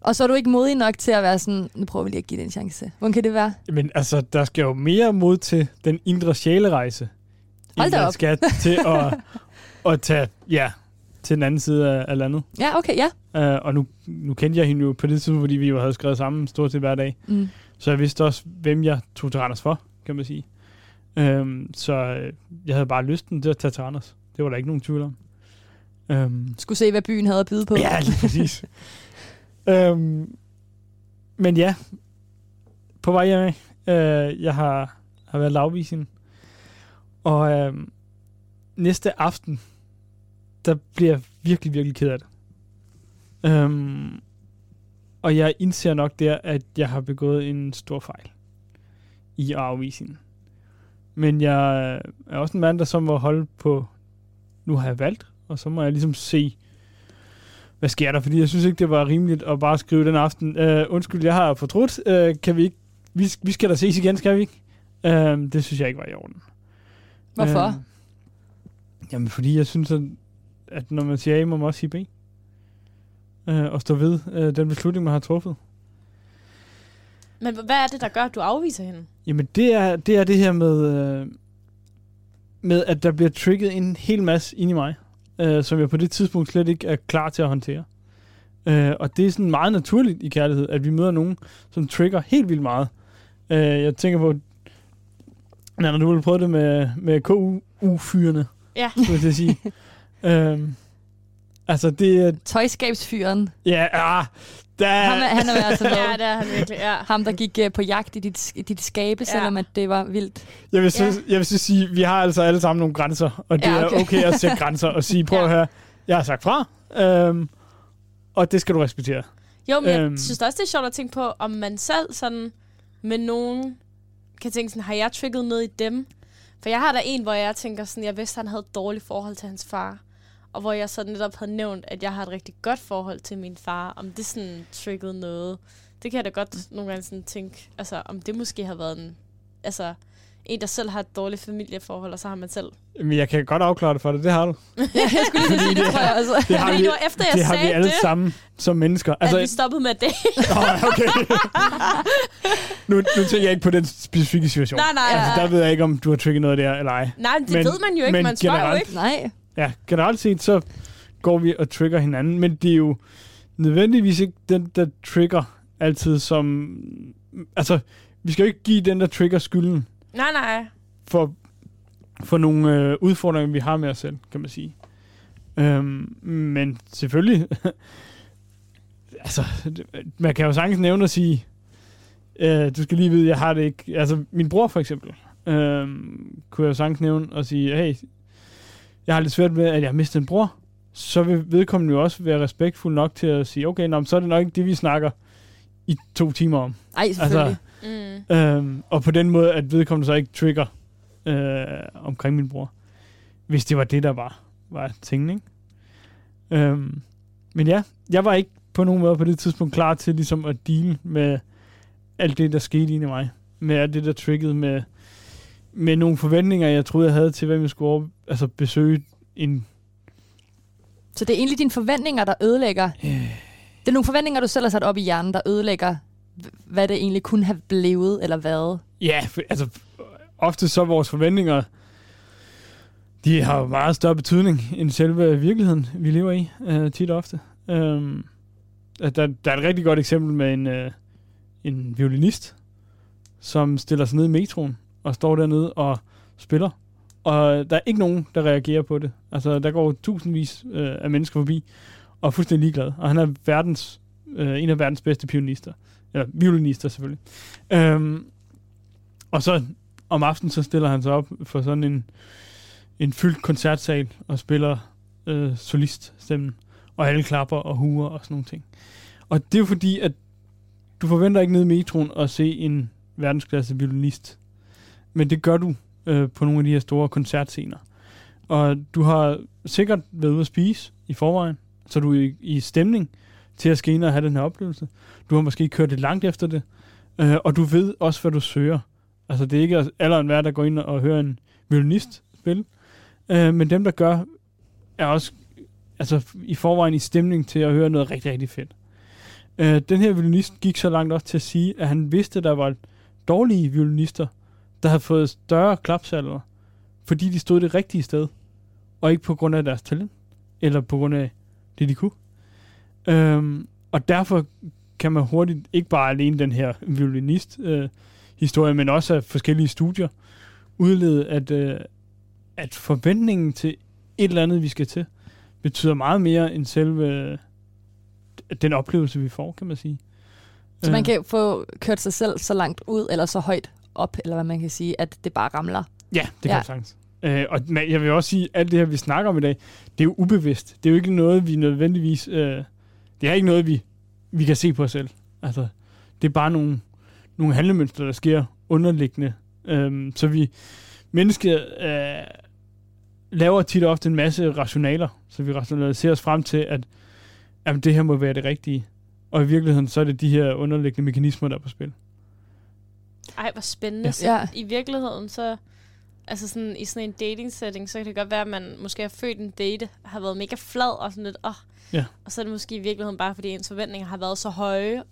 Og så er du ikke modig nok til at være sådan, nu prøver vi lige at give det en chance. Hvordan kan det være? Men altså, der skal jo mere mod til den indre sjælerejse. Hold da op. skal til at, at tage, ja, til den anden side af, af landet. Ja, okay, ja. Uh, og nu, nu kendte jeg hende jo på det tidspunkt, fordi vi jo havde skrevet sammen stort set hver dag. Mm. Så jeg vidste også, hvem jeg tog til Randers for, kan man sige. Um, så øh, jeg havde bare lysten til at tage til Randers. Det var der ikke nogen tvivl om. Um, Skulle se, hvad byen havde at byde på. Ja, lige præcis. øhm, men ja, på vej hjemme, øh, jeg har, har været lavvisen. Og øh, næste aften, der bliver jeg virkelig, virkelig ked af det. Øhm, og jeg indser nok der, at jeg har begået en stor fejl i at afvise hende. Men jeg er også en mand, der så må holde på, nu har jeg valgt, og så må jeg ligesom se, hvad sker der? Fordi jeg synes ikke, det var rimeligt at bare skrive den aften, øh, undskyld, jeg har fortrudt, øh, kan vi ikke, vi, vi skal da ses igen, skal vi ikke? Øh, det synes jeg ikke var i orden. Hvorfor? Øh, jamen, fordi jeg synes, at, at når man siger A, må man også sige B. Øh, og stå ved øh, den beslutning, man har truffet. Men hvad er det, der gør, at du afviser hende? Jamen, det er det, er det her med, øh, med, at der bliver trigget en hel masse ind i mig, øh, som jeg på det tidspunkt slet ikke er klar til at håndtere. Øh, og det er sådan meget naturligt i kærlighed, at vi møder nogen, som trigger helt vildt meget. Øh, jeg tænker på, når du ville prøve det med, med KU-fyrene, Ja. skulle jeg sige. øhm, altså, det er... Tøjskabsfyren. Ja, ah, der, Ham er, han er altså ja, noget. det er han virkelig, ja. Ham, der gik uh, på jagt i dit, i dit skabe, Ja. selvom at det var vildt. Jeg vil, så, Ja. jeg vil så sige, vi har altså alle sammen nogle grænser, og det Ja, ja, okay. okay. er okay at sætte grænser og sige, prøv Ja. at høre, jeg har sagt fra, øhm, og det skal du respektere. Jo, men jeg Øhm. synes også, det er sjovt at tænke på, om man selv sådan med nogen kan tænke sådan, har jeg trigget noget i dem? For jeg har der en, hvor jeg tænker sådan, jeg vidste, han havde et dårligt forhold til hans far. Og hvor jeg så netop havde nævnt, at jeg har et rigtig godt forhold til min far. Om det sådan triggede noget. Det kan jeg da godt nogle gange sådan tænke, altså om det måske har været en, altså en, der selv har et dårligt familieforhold, og så har man selv. Men jeg kan godt afklare det for dig, det har du. Ja, jeg skulle lige sige, det tror jeg altså. Det har vi, det var efter, jeg det har sagde vi alle det, sammen som mennesker. altså, at vi stoppede med det. oh, okay. nu, nu tænker jeg ikke på den specifikke situation. nej, nej. Altså, der ved jeg ikke, om du har trigget noget der, eller ej. Nej, men det Men- ved man jo ikke. men Man spørger jo generelt- ikke. Nej. Ja, generelt set, så går vi og trigger hinanden, men det er jo nødvendigvis ikke den, der trigger altid som... Altså, vi skal jo ikke give den, der trigger skylden Nej, nej. for, for nogle øh, udfordringer, vi har med os selv, kan man sige. Øhm, men selvfølgelig, altså, man kan jo sagtens nævne og sige, øh, du skal lige vide, jeg har det ikke, altså min bror for eksempel, øh, kunne jeg jo sagtens nævne og sige, hey, jeg har lidt svært med, at jeg mistet en bror, så vil vedkommende jo også være respektfuld nok til at sige, okay, nå, så er det nok ikke det, vi snakker i to timer om. Ej, selvfølgelig. Mm. Øhm, og på den måde, at vedkommende så ikke trigger øh, omkring min bror. Hvis det var det, der var, var tingen, ikke? Øhm, men ja, jeg var ikke på nogen måde på det tidspunkt klar til ligesom at deal med alt det, der skete inde i mig. Med alt det, der triggede med, med nogle forventninger, jeg troede, jeg havde til, hvem jeg skulle over, altså besøge en... Så det er egentlig dine forventninger, der ødelægger. Øh, Det er nogle forventninger, du selv har sat op i hjernen, der ødelægger, hvad det egentlig kunne have blevet eller været. Ja, altså ofte så vores forventninger de har jo meget større betydning end selve virkeligheden, vi lever i, øh, tit og ofte. At der, der er et rigtig godt eksempel med en, øh, en violinist, som stiller sig ned i metroen og står dernede og spiller. Og der er ikke nogen, der reagerer på det. Altså, der går tusindvis øh, af mennesker forbi og er fuldstændig ligeglad. Og han er verdens, øh, en af verdens bedste pianister. Eller violinister, selvfølgelig. Øhm, og så om aftenen, så stiller han sig op for sådan en, en fyldt koncertsal og spiller øh, soliststemmen. Og alle klapper og huer og sådan nogle ting. Og det er jo fordi, at du forventer ikke nede i metroen at se en verdensklasse violinist. Men det gør du øh, på nogle af de her store koncertscener. Og du har sikkert været ude at spise i forvejen, så du er i, i stemning til at skene ind og have den her oplevelse. Du har måske kørt lidt langt efter det, øh, og du ved også, hvad du søger. Altså, det er ikke alle en hver, der går ind og hører en violinist spille, øh, men dem, der gør, er også altså, i forvejen i stemning til at høre noget rigtig, rigtig fedt. Øh, den her violinist gik så langt også til at sige, at han vidste, at der var dårlige violinister, der havde fået større klapsalver, fordi de stod det rigtige sted, og ikke på grund af deres talent, eller på grund af det, de kunne. Øhm, og derfor kan man hurtigt, ikke bare alene den her violinist-historie, øh, men også af forskellige studier, udlede, at, øh, at forventningen til et eller andet, vi skal til, betyder meget mere end selve øh, den oplevelse, vi får, kan man sige. Så man øh. kan få kørt sig selv så langt ud, eller så højt op, eller hvad man kan sige, at det bare ramler. Ja, det kan ja. sagtens. Øh, og jeg vil også sige, at alt det her, vi snakker om i dag, det er jo ubevidst. Det er jo ikke noget, vi nødvendigvis... Øh, det er ikke noget, vi, vi kan se på os selv. Altså, det er bare nogle, nogle handlemønstre, der sker underliggende. Øh, så vi mennesker øh, laver tit og ofte en masse rationaler, så vi rationaliserer os frem til, at jamen, det her må være det rigtige. Og i virkeligheden, så er det de her underliggende mekanismer, der er på spil. Ej, hvor spændende. Ja. Så I virkeligheden, så altså sådan, i sådan en dating setting, så kan det godt være, at man måske har født en date, har været mega flad og sådan lidt, åh. Oh. Ja. Og så er det måske i virkeligheden bare, fordi ens forventninger har været så høje,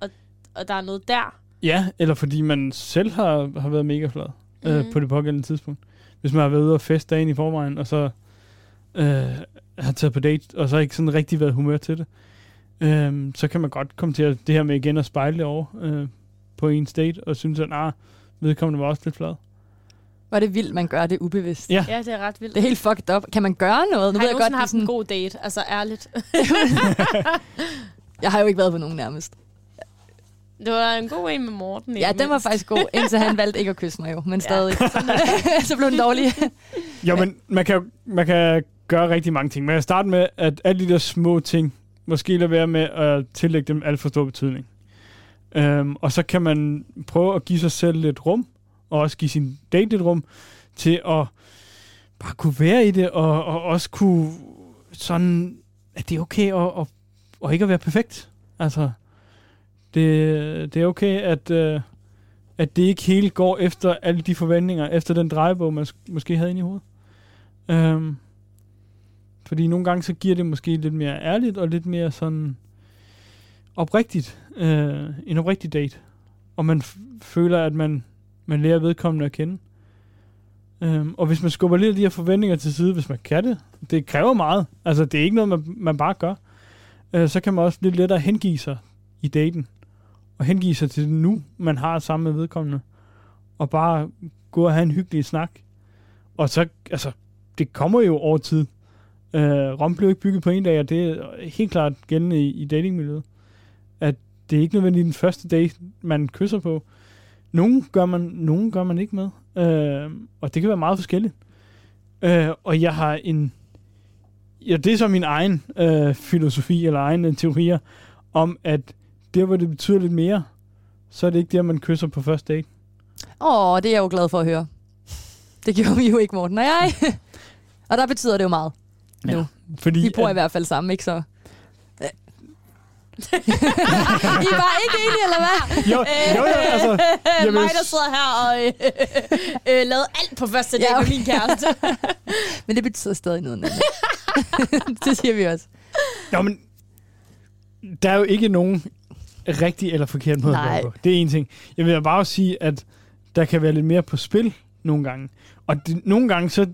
og, og der er noget der. Ja, eller fordi man selv har, har været mega flad mm. øh, mhm. på det pågældende tidspunkt. Hvis man har været ude og feste dagen i forvejen, og så øh, har taget på date, og så ikke sådan rigtig været humør til det, øh, så kan man godt komme til at, det her med igen at spejle det over øh, på en date, og synes, at ah, vedkommende var også lidt flad. Var det vildt, man gør det ubevidst. Ja. ja, det er ret vildt. Det er helt fucked up. Kan man gøre noget? Nu har jeg godt haft sådan... en god date? Altså ærligt. jeg har jo ikke været på nogen nærmest. Det var en god en med Morten. Ja, den var faktisk god, indtil han valgte ikke at kysse mig jo, men stadig. så blev den dårlig. jo, men man kan, man kan gøre rigtig mange ting. Man kan starte med, at alle de der små ting, måske lade være med at tillægge dem alt for stor betydning. Øhm, og så kan man prøve at give sig selv lidt rum, og også give sin date lidt rum, til at bare kunne være i det, og, og også kunne sådan, at det er okay at, at, at ikke at være perfekt. Altså, det, det er okay, at, øh, at det ikke helt går efter alle de forventninger, efter den drejebog, man måske havde inde i hovedet. Øhm, fordi nogle gange så giver det måske lidt mere ærligt, og lidt mere sådan oprigtigt, øh, en oprigtig date. Og man føler, at man, man lærer vedkommende at kende. Øhm, og hvis man skubber lidt af de her forventninger til side, hvis man kan det, det kræver meget. Altså, det er ikke noget, man, man bare gør. Øh, så kan man også lidt lettere hengive sig i daten og hengive sig til det nu, man har sammen med vedkommende, og bare gå og have en hyggelig snak. Og så, altså, det kommer jo over tid. Øh, Rom blev ikke bygget på en dag, og det er helt klart gældende i, i datingmiljøet. At det er ikke nødvendigt den første date, man kysser på. Nogle gør man, nogen gør man ikke med. Øh, og det kan være meget forskelligt. Øh, og jeg har en... Ja, det er så min egen øh, filosofi, eller egen teorier, om at der, hvor det betyder lidt mere, så er det ikke der, man kysser på første date. Åh, det er jeg jo glad for at høre. Det gjorde vi jo ikke, Morten og jeg. og der betyder det jo meget. Ja, nu. Fordi, vi bor at... i hvert fald sammen, ikke så? I var ikke enige, eller hvad? Jo, jo, jo altså... Jeg Mig, der sidder her og øh, øh, lavede alt på første date ja, okay. med min kæreste. men det betyder stadig noget andet. det siger vi også. Jo, men der er jo ikke nogen rigtig eller forkert måde Nej. at på. Det er en ting. Jeg vil bare sige, at der kan være lidt mere på spil nogle gange. Og det, nogle gange, så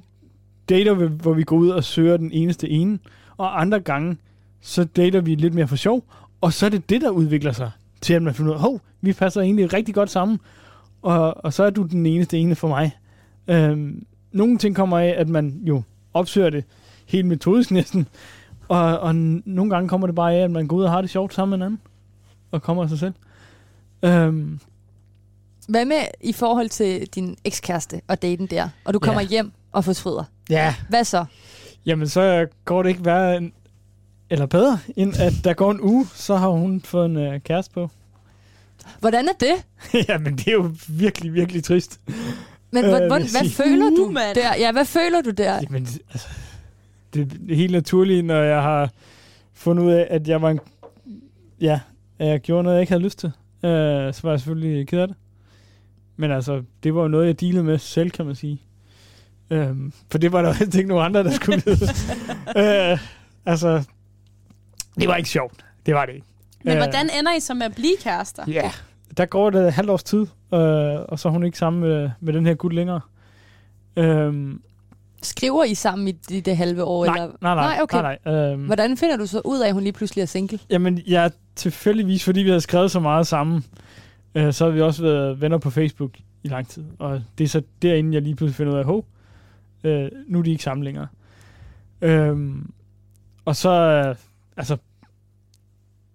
dater vi, hvor vi går ud og søger den eneste ene, og andre gange, så dater vi lidt mere for sjov, og så er det det, der udvikler sig til, at man finder ud af, hov, vi passer egentlig rigtig godt sammen, og, og så er du den eneste ene for mig. Øhm, nogle ting kommer af, at man jo opsøger det helt metodisk næsten, og, og nogle gange kommer det bare af, at man går ud og har det sjovt sammen med en anden, og kommer af sig selv. Øhm, Hvad med i forhold til din ekskæreste og daten der, og du kommer Ja. hjem og fortryder? ja, Hvad så? Jamen, så går det ikke værre end, eller bedre, end at der går en uge, så har hun fået en øh, kæreste på. Hvordan er det? Jamen, det er jo virkelig, virkelig trist. Men Øh, øh, hvad, jeg hvad sige. føler du Uh, der? Ja, hvad føler du der? Jamen, altså, det er helt naturligt, når jeg har fundet ud af, at jeg var en, ja, at jeg gjorde noget, jeg ikke havde lyst til. Øh, så var jeg selvfølgelig ked af det. Men altså, det var jo noget, jeg dealede med selv, kan man sige. Øhm, for det var der ikke nogen andre, der skulle vide. øh, altså, det var ikke sjovt. Det var det ikke. Men Øh, hvordan ender I så med at blive kærester? Ja, der går det et halvt års tid, øh, og så er hun ikke sammen med, med den her gut længere. Øhm, Skriver I sammen i det, det halve år? nej, eller? nej, nej, Nej, okay. nej, nej. Øhm, Hvordan finder du så ud af, at hun lige pludselig er single? Jamen, jeg er tilfældigvis, fordi vi har skrevet så meget sammen, øh, så har vi også været venner på Facebook i lang tid. Og det er så derinde, jeg lige pludselig finder ud af, hov, øh, nu er de ikke sammen længere. Øhm, og så, øh, altså,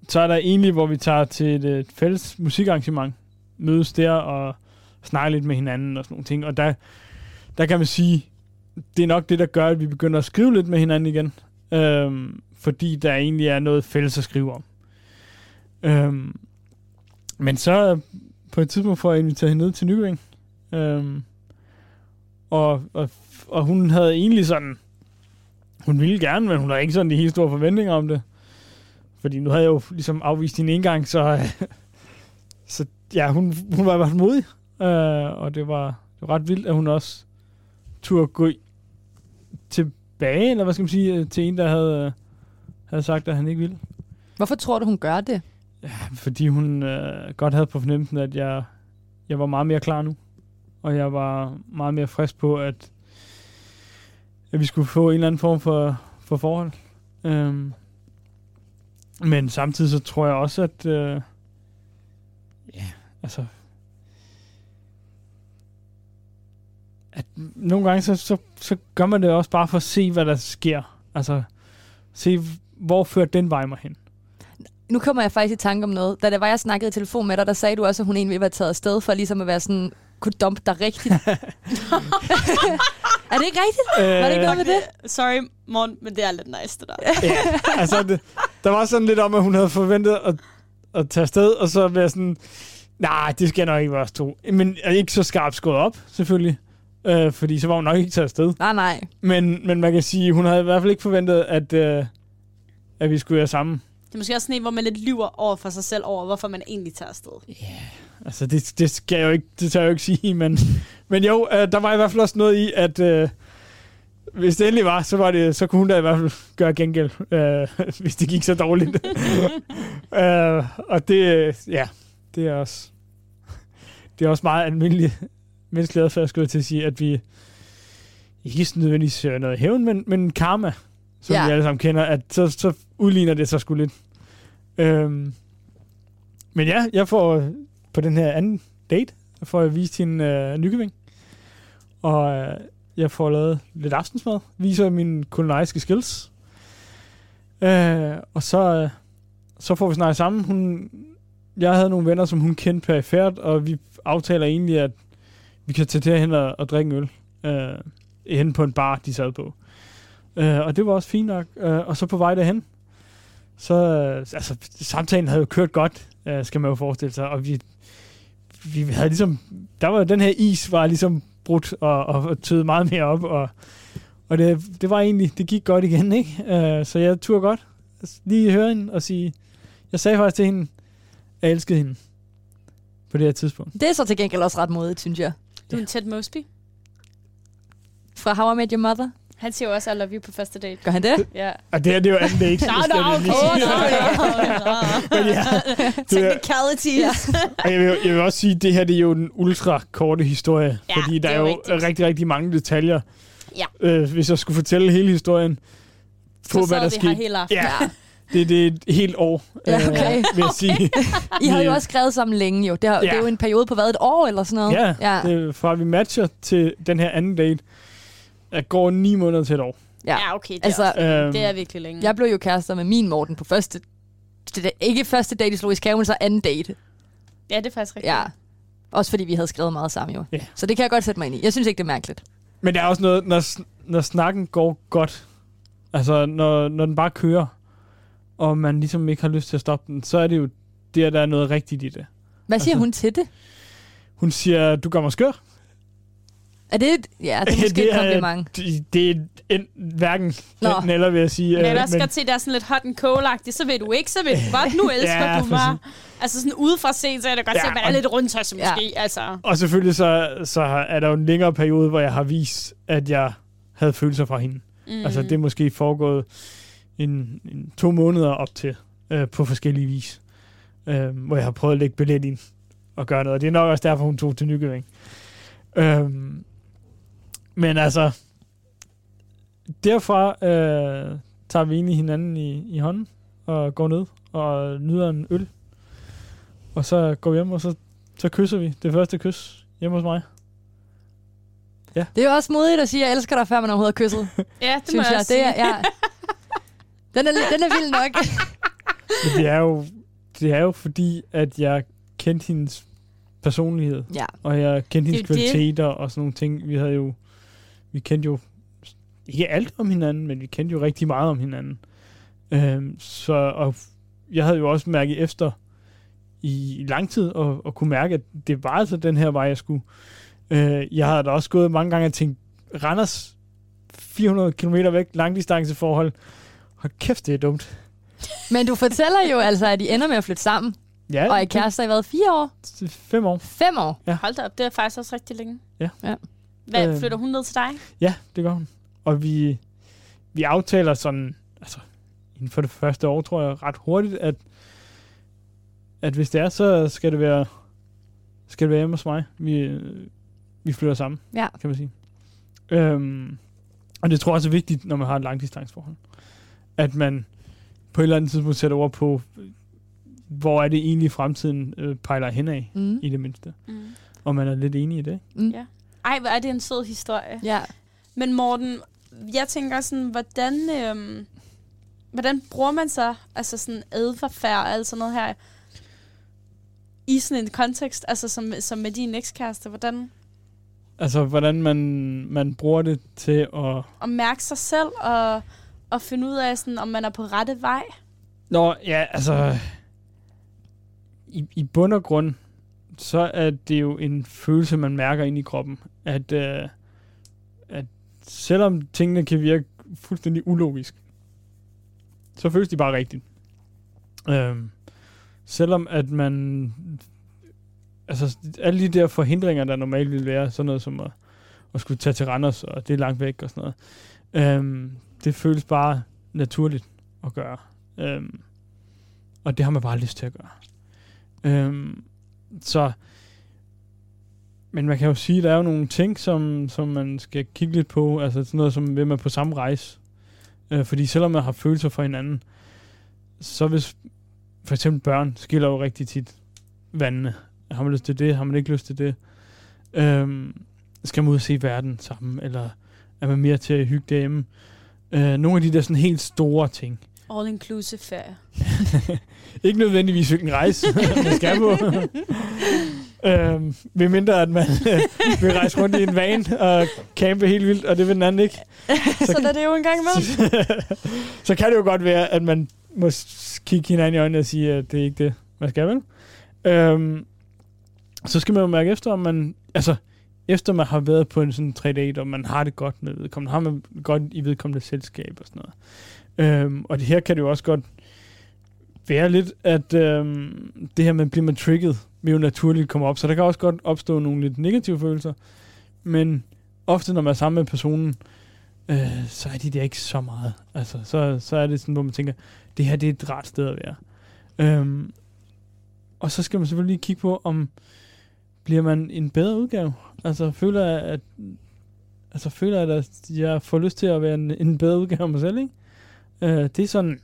så er der egentlig, hvor vi tager til et, et fælles musikarrangement, mødes der og snakker lidt med hinanden og sådan nogle ting. Og der, der kan man sige, det er nok det, der gør, at vi begynder at skrive lidt med hinanden igen. Øhm, fordi der egentlig er noget fælles at skrive om. Øhm, men så på et tidspunkt får jeg inviteret hende ned til Nykøbing. Øhm, og, og, og hun havde egentlig sådan, hun ville gerne, men hun havde ikke sådan de helt store forventninger om det. Fordi nu havde jeg jo ligesom afvist hende en gang, så, så ja, hun, hun var i hvert fald modig. Øh, og det var, det var ret vildt, at hun også turde gå tilbage, eller hvad skal man sige, øh, til en, der havde, øh, havde sagt, at han ikke ville. Hvorfor tror du, hun gør det? Fordi hun øh, godt havde på fornemmelsen, at jeg, jeg var meget mere klar nu. Og jeg var meget mere frisk på, at, at vi skulle få en eller anden form for, for forhold. Øhm, men samtidig så tror jeg også, at øh, ja, altså at nogle gange så, så, så gør man det også bare for at se, hvad der sker. Altså se, hvor fører den vej mig hen. Nu kommer jeg faktisk i tanke om noget. Da det var, jeg snakkede i telefon med dig, der sagde du også, at hun egentlig ville være taget afsted for ligesom at være sådan, kunne dumpe dig rigtigt. er det ikke rigtigt? Var det ikke noget med det? Sorry, Morten, men det er lidt nice, det der. ja, altså, det, der var sådan lidt om, at hun havde forventet at, at tage afsted, og så være sådan, nej, det skal nok ikke være os to. Men er ikke så skarpt skåret op, selvfølgelig. Øh, fordi så var hun nok ikke taget afsted. Nej, nej. Men, men man kan sige, hun havde i hvert fald ikke forventet, at, øh, at vi skulle være sammen. Det er måske også sådan en, hvor man lidt lyver over for sig selv over, hvorfor man egentlig tager afsted. Altså, det, det skal jeg jo ikke, det tør jeg jo ikke sige, men, men jo, øh, der var i hvert fald også noget i, at øh, hvis det endelig var, så, var det, så kunne hun da i hvert fald gøre gengæld, øh, hvis det gik så dårligt. øh, og det, ja, det er også, det er også meget almindelig menneskelig adfærd, skulle jeg til at sige, at vi ikke sådan nødvendigvis søger noget hævn, men, men karma, som Ja. vi alle sammen kender, at så, så udligner det sig sgu lidt. Øhm, men ja, jeg får på den her anden date, får jeg vist hende øh, Nykøbing. Og øh, jeg får lavet lidt aftensmad, viser mine kulinariske skills. Øh, og så, øh, så får vi snakket sammen. Hun, jeg havde nogle venner, som hun kendte perifært, og vi aftaler egentlig, at vi kan tage derhen og, og drikke en øl. Øh, hen på en bar, de sad på. Øh, og det var også fint nok. Øh, og så på vej derhen, så, øh, altså, samtalen havde jo kørt godt, øh, skal man jo forestille sig, og vi, vi havde ligesom, der var den her is, var ligesom brudt og, og, tøede meget mere op, og, og det, det var egentlig, det gik godt igen, ikke? Øh, så jeg turde godt lige høre hende og sige, jeg sagde faktisk til hende, at jeg elskede hende på det her tidspunkt. Det er så til gengæld også ret modigt, synes jeg. Du er en Ted Mosby. Fra How I Met Your Mother. Han siger jo også, I love you på første date. Gør han det? Ja. Og det her, det er jo anden date. Okay. sige. Men ja, det er, Technicalities. Og jeg vil, jeg vil også sige, at det her det er jo den ultra korte historie, Ja, fordi der er er jo rigtigt. rigtig, rigtig mange detaljer Ja. Øh, hvis jeg skulle fortælle hele historien på, Så hvad der sad vi her skete. hele aften. Ja, det, det er et helt år, Ja, okay. øh, vil jeg sige. I har jo også skrevet sammen længe jo. Det, har, Ja. det er jo en periode på hvad, et år eller sådan noget? Ja, ja. Det, fra vi matcher til den her anden date, at går ni måneder til et år. ja. Ja, okay. Det, Altså, er, også, Øhm, det er virkelig længe. Jeg blev jo kærester med min Morten på første... det- Ikke første date i Zoologisk Have, men så anden date. Ja, det er faktisk rigtigt. Ja. Også fordi vi havde skrevet meget sammen jo. Ja. Så det kan jeg godt sætte mig ind i. Jeg synes ikke, det er mærkeligt. Men der er også noget, når, når snakken går godt, altså når, når den bare kører, og man ligesom ikke har lyst til at stoppe den, så er det jo der, der er noget rigtigt i det. Hvad siger Altså- hun til det? Hun siger, du gør mig skør. Er det et, Ja, det er måske et kompliment. Det, det er en, hverken Nå. enten eller, vil jeg sige. Men øh, jeg vil også godt se, at der er sådan lidt hot and cold så ved du ikke, så ved du godt, nu elsker Ja, du mig. Altså sådan udefra set, så er det godt Ja, se, at man er lidt rundt måske. Ja. Altså. Og selvfølgelig så, så er der jo en længere periode, hvor jeg har vist, at jeg havde følelser for hende. Mm. Altså det er måske foregået en, en to måneder op til, øh, på forskellige vis. Øh, hvor jeg har prøvet at lægge billet ind og gøre noget. Og det er nok også derfor, hun tog til Nykøbing. Øh, men altså, derfra øh, tager vi egentlig hinanden i, i hånden og går ned og nyder en øl. Og så går vi hjem, og så, så kysser vi. Det første kys hjemme hos mig. Det er jo også modigt at sige, at jeg elsker dig, før man overhovedet har kysset. Ja, det synes må jeg, jeg. også Det er, sige. ja. Den er, den er vild nok. Men det er jo, det er jo fordi, at jeg kendte hendes personlighed, ja. og jeg kendte hendes er det. kvaliteter og sådan nogle ting. Vi havde jo, vi kendte jo ikke alt om hinanden, men vi kendte jo rigtig meget om hinanden. Øhm, så, og jeg havde jo også mærket efter i, i lang tid, og, og kunne mærke, at det var altså den her vej, jeg skulle. Øh, jeg havde da også gået mange gange og tænkt, Randers 400 km væk, langdistanceforhold. Hold kæft, det er dumt. Men du fortæller jo altså, at I ender med at flytte sammen. Ja, Og I er kærester i hvad? Fire år? fem år. Fem år? Hold da op, det er faktisk også rigtig længe. Ja. Ja. Hvad, Øhm. flytter hun ned til dig? Ja, det gør hun. Og vi, vi aftaler sådan, altså inden for det første år, tror jeg, ret hurtigt, at, at hvis det er, så skal det være, skal det være hjemme hos mig. Vi, øh, vi flytter sammen, Ja. kan man sige. Øhm, og det tror jeg også er vigtigt, når man har et langdistanceforhold. At man på et eller andet tidspunkt sætter ord på, hvor er det egentlig fremtiden øh, pejler henad, Mm. i det mindste. Mm. Og man er lidt enig i det. Mm. Ja. Ej, hvor er det en sød historie. Ja. Men Morten, jeg tænker sådan, hvordan, øhm, hvordan bruger man så altså sådan adfærd og alt sådan noget her i sådan en kontekst, altså som, som med din ekskæreste? Hvordan Altså, hvordan man, man bruger det til at at mærke sig selv og, og finde ud af, sådan, om man er på rette vej? Nå, ja, altså... I, I bund og grund, så er det jo en følelse, man mærker ind i kroppen. At, øh, at selvom tingene kan virke fuldstændig ulogisk, så føles de bare rigtigt. Øh, selvom at man... Altså, alle de der forhindringer, der normalt ville være, sådan noget som at, at skulle tage til Randers, og det er langt væk og sådan noget, øhm, det føles bare naturligt at gøre. Øhm, og det har man bare lyst til at gøre. Øhm, så, men man kan jo sige, at der er jo nogle ting, som, som man skal kigge lidt på, altså sådan noget som, hvem er på samme rejse. Øh, fordi selvom man har følelser for hinanden, så hvis for eksempel børn skiller jo rigtig tit vandene. Har man lyst til det? Har man ikke lyst til det? Øhm, skal man ud og se verden sammen? Eller er man mere til at hygge derhjemme? Øh, nogle af de der sådan helt store ting. All inclusive ferie. Ikke nødvendigvis hvilken rejse man skal på. øhm, ved mindre at man øh, vil rejse rundt i en van og campe helt vildt, og det vil den anden ikke. så er det jo en gang imellem. så kan det jo godt være, at man må kigge hinanden i øjnene og sige, at det er ikke det, man skal, vel? Øhm, så skal man jo mærke efter, om man... Altså, efter man har været på en sådan 3 og man har det godt med vedkommende, har man godt i vedkommende selskab og sådan noget. Øhm, og det her kan det jo også godt være lidt, at øhm, det her med, bliver man trigget, vil jo naturligt komme op. Så der kan også godt opstå nogle lidt negative følelser. Men ofte, når man er sammen med personen, øh, så er de der ikke så meget. Altså, så, så er det sådan, hvor man tænker, det her det er et rart sted at være. Øhm, og så skal man selvfølgelig lige kigge på, om bliver man en bedre udgave. Altså, føler jeg, at, Altså føler jeg, at jeg får lyst til at være en, en bedre udgave af mig selv, ikke? Øh, det er sådan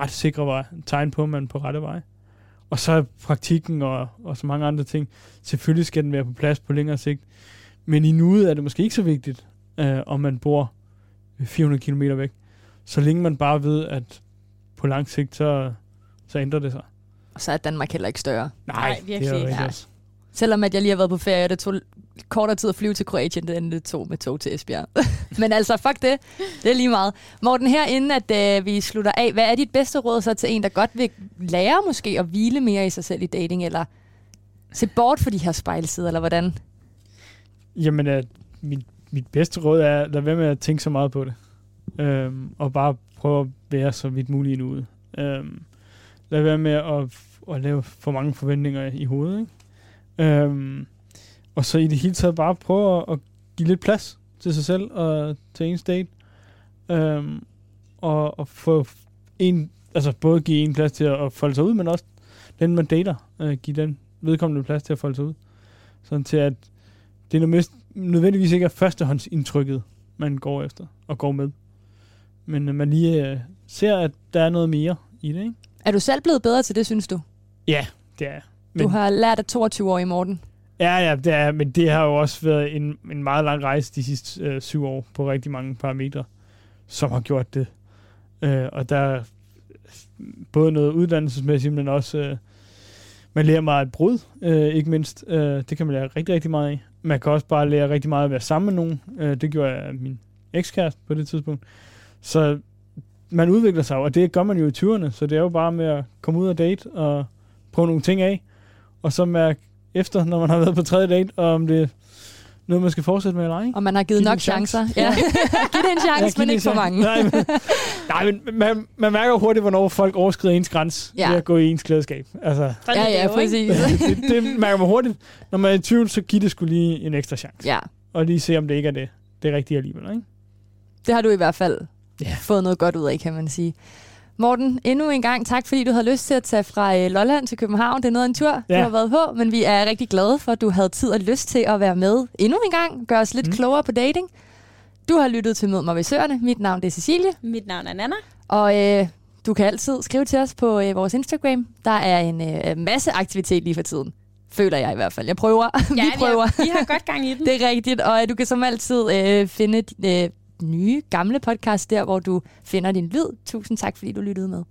ret sikre vej, tegn på, at man er på rette vej. Og så er praktikken og, og så mange andre ting. Selvfølgelig skal den være på plads på længere sigt. Men i nuet er det måske ikke så vigtigt, øh, om man bor 400 km væk. Så længe man bare ved, at på lang sigt, så, så ændrer det sig. Og så er Danmark heller ikke større. Nej, det er virkelig jo ikke. rigtigt Nej. også. Selvom at jeg lige har været på ferie, og det tog kortere tid at flyve til Kroatien, end det tog med tog til Esbjerg. Men altså, fuck det. Det er lige meget. Morten, her inden at øh, vi slutter af, hvad er dit bedste råd så til en, der godt vil lære måske at hvile mere i sig selv i dating, eller se bort for de her spejlsider, eller hvordan? Jamen, øh, mit, mit bedste råd er, at lad være med at tænke så meget på det. Øhm, og bare prøve at være så vidt muligt ude. Øhm, lad være med at, at lave for mange forventninger i hovedet. Ikke? Øhm, og så i det hele taget bare prøve at, at give lidt plads til sig selv og til ens date. Øhm, og, og få en, altså både give en plads til at, at folde sig ud, men også den, man dater, øh, give den vedkommende plads til at folde sig ud. Sådan til, at det er mest, nødvendigvis ikke er førstehåndsindtrykket, man går efter og går med. Men øh, man lige øh, ser, at der er noget mere i det, ikke? Er du selv blevet bedre til det, synes du? Ja, det er. Men... Du har lært af 22 år i Morten. Ja, ja, det er, men det har jo også været en, en meget lang rejse de sidste øh, syv år på rigtig mange parametre, som har gjort det. Øh, og der er både noget uddannelsesmæssigt, men også øh, man lærer meget et brud, øh, ikke mindst. Øh, det kan man lære rigtig, rigtig meget af. Man kan også bare lære rigtig meget at være sammen med nogen. Øh, det gjorde jeg af min ekskæreste på det tidspunkt. Så man udvikler sig og det gør man jo i 20'erne, så det er jo bare med at komme ud og date og prøve nogle ting af, og så mærke efter, når man har været på tredje date, og om det er noget, man skal fortsætte med eller ej. Og man har givet Giv nok en chance. chancer. Ja. Giv det en chance, Ja, men ikke for mange. Nej, men, nej, men man, man mærker hurtigt, hvornår folk overskrider ens grænse Ja. ved at gå i ens klædeskab. Altså, Ja, det ja, præcis. det, det mærker man hurtigt. Når man er i tvivl, så giv det skulle lige en ekstra chance. Ja, Og lige se, om det ikke er det, det er rigtige alligevel. Ikke? det har du i hvert fald Ja. fået noget godt ud af, kan man sige. Morten, endnu en gang tak, fordi du havde lyst til at tage fra øh, Lolland til København. Det er noget af en tur, ja. Ja. du har været på, men vi er rigtig glade for, at du havde tid og lyst til at være med endnu en gang. Gør os lidt mm. Klogere på dating. Du har lyttet til Mød mig ved Søerne. Mit navn er Cecilie, Mit navn er Nana. og øh, du kan altid skrive til os på øh, vores Instagram. Der er en øh, masse aktivitet lige for tiden. Føler jeg i hvert fald. Jeg prøver. vi prøver. Vi har, vi har godt gang i den. Det er rigtigt, og øh, du kan som altid øh, finde øh, nye, gamle podcast der, hvor du finder din lyd. Tusind tak, fordi du lyttede med.